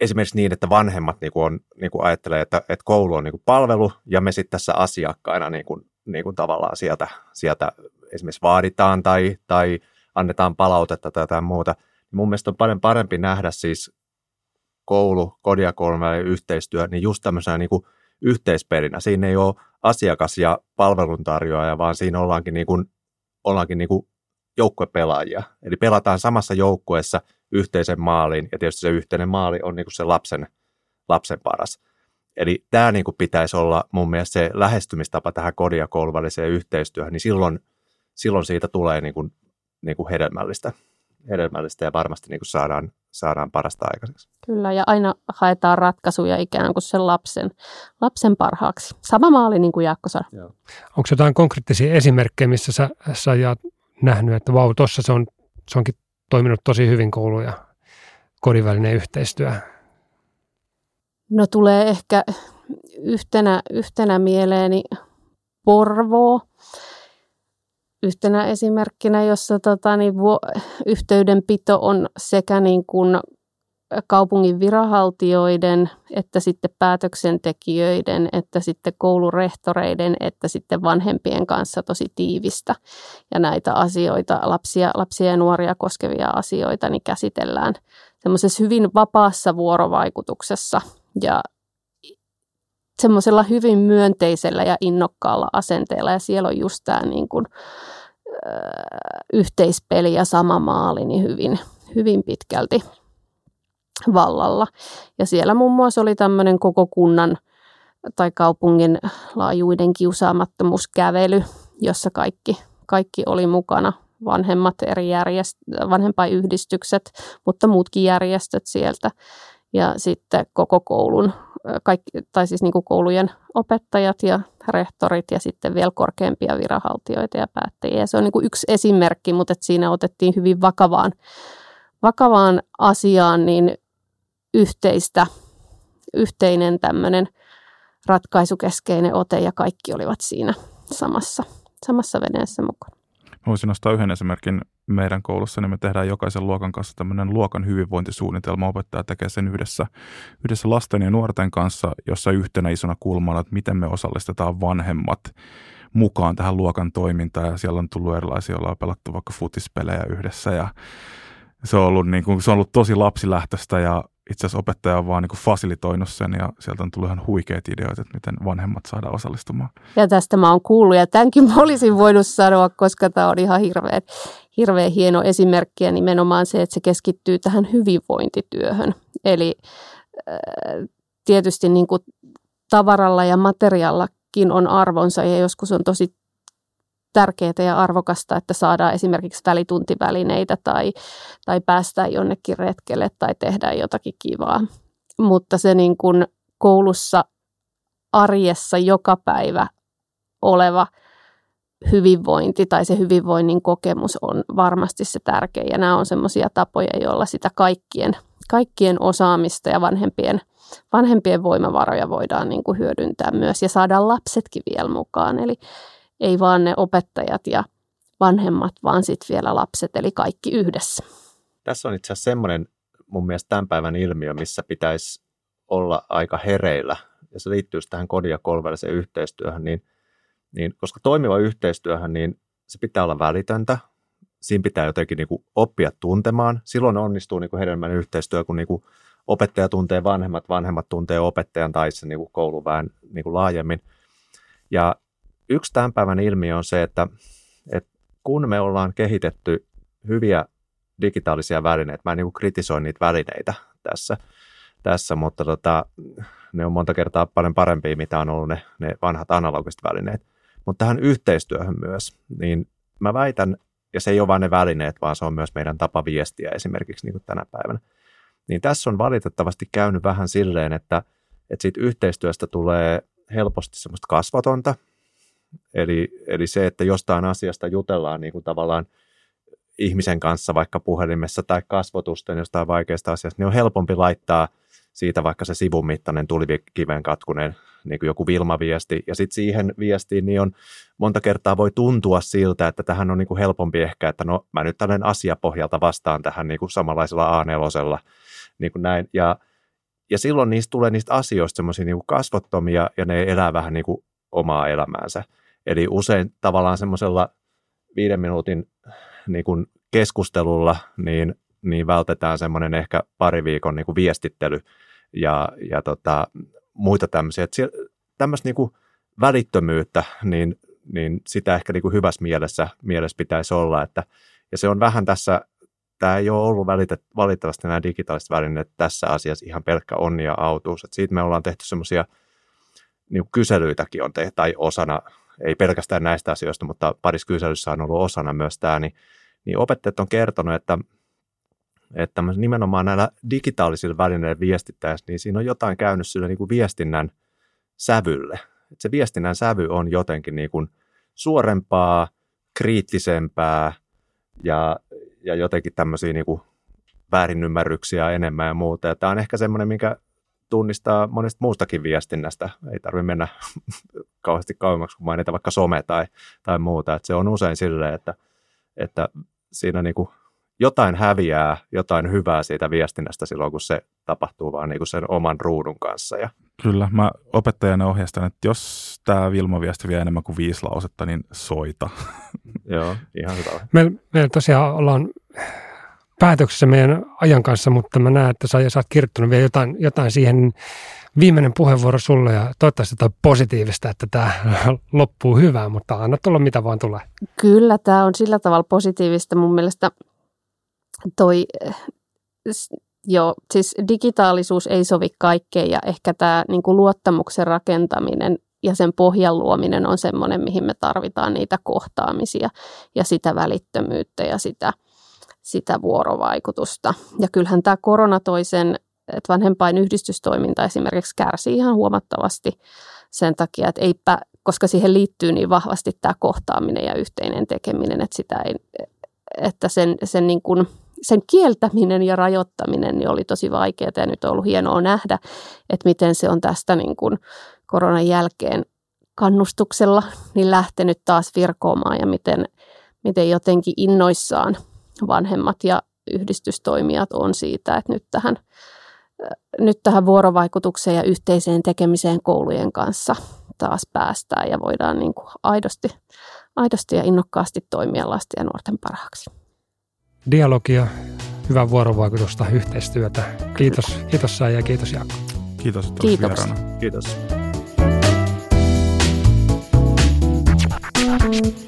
esimerkiksi niin, että vanhemmat niin kuin on, niin kuin ajattelee, että, että koulu on niin kuin palvelu ja me sitten tässä asiakkaina niin kuin, niin kuin tavallaan sieltä, sieltä esimerkiksi vaaditaan tai, tai annetaan palautetta tai jotain muuta. Mun mielestä on paljon parempi nähdä siis koulu, kodiakolme yhteistyö, niin just tämmöisenä niin kuin yhteisperinä. Siinä ei ole asiakas ja palveluntarjoaja, vaan siinä ollaankin, niin kuin, ollaankin niin kuin joukkuepelaajia. Eli pelataan samassa joukkueessa yhteisen maalin, ja tietysti se yhteinen maali on niin kuin se lapsen, lapsen paras. Eli tämä niin kuin pitäisi olla mun mielestä se lähestymistapa tähän kodin ja koulun väliseen yhteistyöhön, niin silloin, silloin siitä tulee niin kuin, niin kuin hedelmällistä, hedelmällistä ja varmasti niin kuin saadaan, saadaan parasta aikaiseksi. Kyllä, ja aina haetaan ratkaisuja ikään kuin sen lapsen, lapsen parhaaksi. Sama maali niin kuin Jaakko sanoi. Onko jotain konkreettisia esimerkkejä, missä sä, sä oot nähnyt, että vau, tuossa se, on, se onkin toiminut tosi hyvin koulu ja kodin välinen yhteistyö? No tulee ehkä yhtenä, yhtenä mieleeni Porvoo yhtenä esimerkkinä, jossa tota, niin, vu- yhteydenpito on sekä niin kuin kaupungin viranhaltijoiden, että sitten päätöksentekijöiden, että sitten koulurehtoreiden, että sitten vanhempien kanssa tosi tiivistä. Ja näitä asioita, lapsia, lapsia ja nuoria koskevia asioita, niin käsitellään semmoisessa hyvin vapaassa vuorovaikutuksessa ja semmoisella hyvin myönteisellä ja innokkaalla asenteella. Ja siellä on just tämä niin kuin, yhteispeli ja sama maali niin hyvin, hyvin pitkälti vallalla. Ja siellä muun muassa oli tämmöinen koko kunnan tai kaupungin laajuinen kiusaamattomuuskävely, jossa kaikki, kaikki oli mukana, vanhemmat eri järjest- vanhempainyhdistykset, mutta muutkin järjestöt sieltä. Ja sitten koko koulun, kaikki, tai siis niin kuin koulujen opettajat ja rehtorit ja sitten vielä korkeampia viranhaltijoita ja päättäjiä. se on niin kuin yksi esimerkki, mutta että siinä otettiin hyvin vakavaan, vakavaan asiaan niin yhteistä, yhteinen tämmöinen ratkaisukeskeinen ote ja kaikki olivat siinä samassa, samassa veneessä mukana. Voisin nostaa yhden esimerkin meidän koulussa, niin me tehdään jokaisen luokan kanssa tämmöinen luokan hyvinvointisuunnitelma. Opettaja tekee sen yhdessä, yhdessä lasten ja nuorten kanssa, jossa yhtenä isona kulmana, että miten me osallistetaan vanhemmat mukaan tähän luokan toimintaan. Ja siellä on tullut erilaisia, ollaan pelattu vaikka futispelejä yhdessä ja se on ollut, niin kuin, se on ollut tosi lapsilähtöistä ja itse asiassa opettaja on vaan niin fasilitoinut sen ja sieltä on tullut ihan huikeita ideoita, että miten vanhemmat saadaan osallistumaan. Ja tästä mä oon kuullut ja tämänkin mä olisin voinut sanoa, koska tämä on ihan hirveän, hirveän hieno esimerkki ja nimenomaan se, että se keskittyy tähän hyvinvointityöhön. Eli äh, tietysti niin kuin tavaralla ja materiallakin on arvonsa ja joskus on tosi tärkeää ja arvokasta, että saadaan esimerkiksi välituntivälineitä tai, tai päästään jonnekin retkelle tai tehdään jotakin kivaa. Mutta se niin kuin koulussa arjessa joka päivä oleva hyvinvointi tai se hyvinvoinnin kokemus on varmasti se tärkein. Ja nämä on semmoisia tapoja, joilla sitä kaikkien, kaikkien osaamista ja vanhempien, vanhempien voimavaroja voidaan niin kuin hyödyntää myös ja saada lapsetkin vielä mukaan. Eli, ei vaan ne opettajat ja vanhemmat, vaan sitten vielä lapset, eli kaikki yhdessä. Tässä on itse asiassa semmoinen mun mielestä tämän päivän ilmiö, missä pitäisi olla aika hereillä, ja se liittyy tähän kodin ja kolmelliseen yhteistyöhön, niin, niin koska toimiva yhteistyöhön, niin se pitää olla välitöntä, siinä pitää jotenkin niin kuin oppia tuntemaan. Silloin onnistuu niin kuin hedelmällinen yhteistyö, kun niin kuin opettaja tuntee vanhemmat, vanhemmat tuntee opettajan tai se niin kuin kouluväen niin kuin laajemmin. Ja yksi tämän päivän ilmiö on se, että, että kun me ollaan kehitetty hyviä digitaalisia välineitä, mä en niin kritisoin niitä välineitä tässä, tässä mutta tota, ne on monta kertaa paljon parempia, mitä on ollut ne, ne vanhat analogiset välineet. Mutta tähän yhteistyöhön myös, niin mä väitän, ja se ei ole vain ne välineet, vaan se on myös meidän tapa viestiä esimerkiksi niin kuin tänä päivänä. Niin tässä on valitettavasti käynyt vähän silleen, että, että siitä yhteistyöstä tulee helposti semmoista kasvatonta, Eli, eli se, että jostain asiasta jutellaan niin kuin tavallaan ihmisen kanssa vaikka puhelimessa tai kasvotusten jostain vaikeasta asiasta, niin on helpompi laittaa siitä vaikka se sivun mittainen tulikiven katkunen niin kuin joku Vilma-viesti. Ja sitten siihen viestiin niin on monta kertaa voi tuntua siltä, että tähän on niin kuin helpompi ehkä, että no mä nyt tällainen asiapohjalta vastaan tähän niin kuin samanlaisella A4. Niin kuin näin. Ja, ja silloin niistä tulee niistä asioista semmoisia niin kasvottomia ja ne elää vähän niin kuin omaa elämäänsä. Eli usein tavallaan semmoisella viiden minuutin niin kuin keskustelulla niin, niin vältetään semmoinen ehkä pari viikon niin kuin viestittely ja, ja tota, muita tämmöisiä. Että tämmöistä niin kuin välittömyyttä, niin, niin sitä ehkä niin kuin hyvässä mielessä, mielessä pitäisi olla. Että, ja se on vähän tässä, tämä ei ole ollut välitet, valitettavasti nämä digitaaliset välineet tässä asiassa ihan pelkkä onni ja autuus. Että siitä me ollaan tehty semmoisia niin kyselyitäkin on tehty, tai osana ei pelkästään näistä asioista, mutta parissa kyselyssä on ollut osana myös tämä, niin, niin opettajat on kertonut, että, että nimenomaan näillä digitaalisilla välineillä viestittäessä, niin siinä on jotain käynyt sille niin kuin viestinnän sävylle. Että se viestinnän sävy on jotenkin niin kuin suorempaa, kriittisempää ja, ja jotenkin tämmöisiä niin kuin väärinymmärryksiä enemmän ja muuta. Ja tämä on ehkä semmoinen, minkä tunnistaa monesta muustakin viestinnästä. Ei tarvitse mennä [laughs] kauheasti kauemmaksi kuin mainita vaikka some tai, tai muuta. Että se on usein silleen, että, että siinä niin kuin jotain häviää, jotain hyvää siitä viestinnästä silloin, kun se tapahtuu vaan niin kuin sen oman ruudun kanssa. Ja... Kyllä, mä opettajana ohjastan, että jos tämä Vilma-viesti vie enemmän kuin viisi lausetta, niin soita. Joo, ihan hyvä. Me, me tosiaan ollaan päätöksessä meidän ajan kanssa, mutta mä näen, että sä, sä oot kirjoittanut vielä jotain, jotain siihen. Viimeinen puheenvuoro sulle ja toivottavasti jotain positiivista, että tämä [laughs] loppuu hyvää, mutta anna tulla mitä vaan tulee. Kyllä, tämä on sillä tavalla positiivista mun mielestä toi Joo, siis digitaalisuus ei sovi kaikkeen ja ehkä tämä niin kuin luottamuksen rakentaminen ja sen pohjan luominen on semmoinen, mihin me tarvitaan niitä kohtaamisia ja sitä välittömyyttä ja sitä, sitä vuorovaikutusta. Ja kyllähän tämä korona toi sen, että vanhempain yhdistystoiminta esimerkiksi kärsii ihan huomattavasti sen takia, että eipä, koska siihen liittyy niin vahvasti tämä kohtaaminen ja yhteinen tekeminen, että, sitä ei, että sen, sen, niin kuin, sen kieltäminen ja rajoittaminen niin oli tosi vaikeaa ja nyt on ollut hienoa nähdä, että miten se on tästä niin kuin koronan jälkeen kannustuksella niin lähtenyt taas virkoamaan ja miten, miten jotenkin innoissaan vanhemmat ja yhdistystoimijat on siitä, että nyt tähän, äh, nyt tähän vuorovaikutukseen ja yhteiseen tekemiseen koulujen kanssa taas päästään ja voidaan niin kuin aidosti, aidosti ja innokkaasti toimia lasten ja nuorten parhaaksi. Dialogia, hyvää vuorovaikutusta, yhteistyötä. Kiitos, kiitos Saija ja kiitos Jaakko. Kiitos, että kiitos. Kiitos. Thank you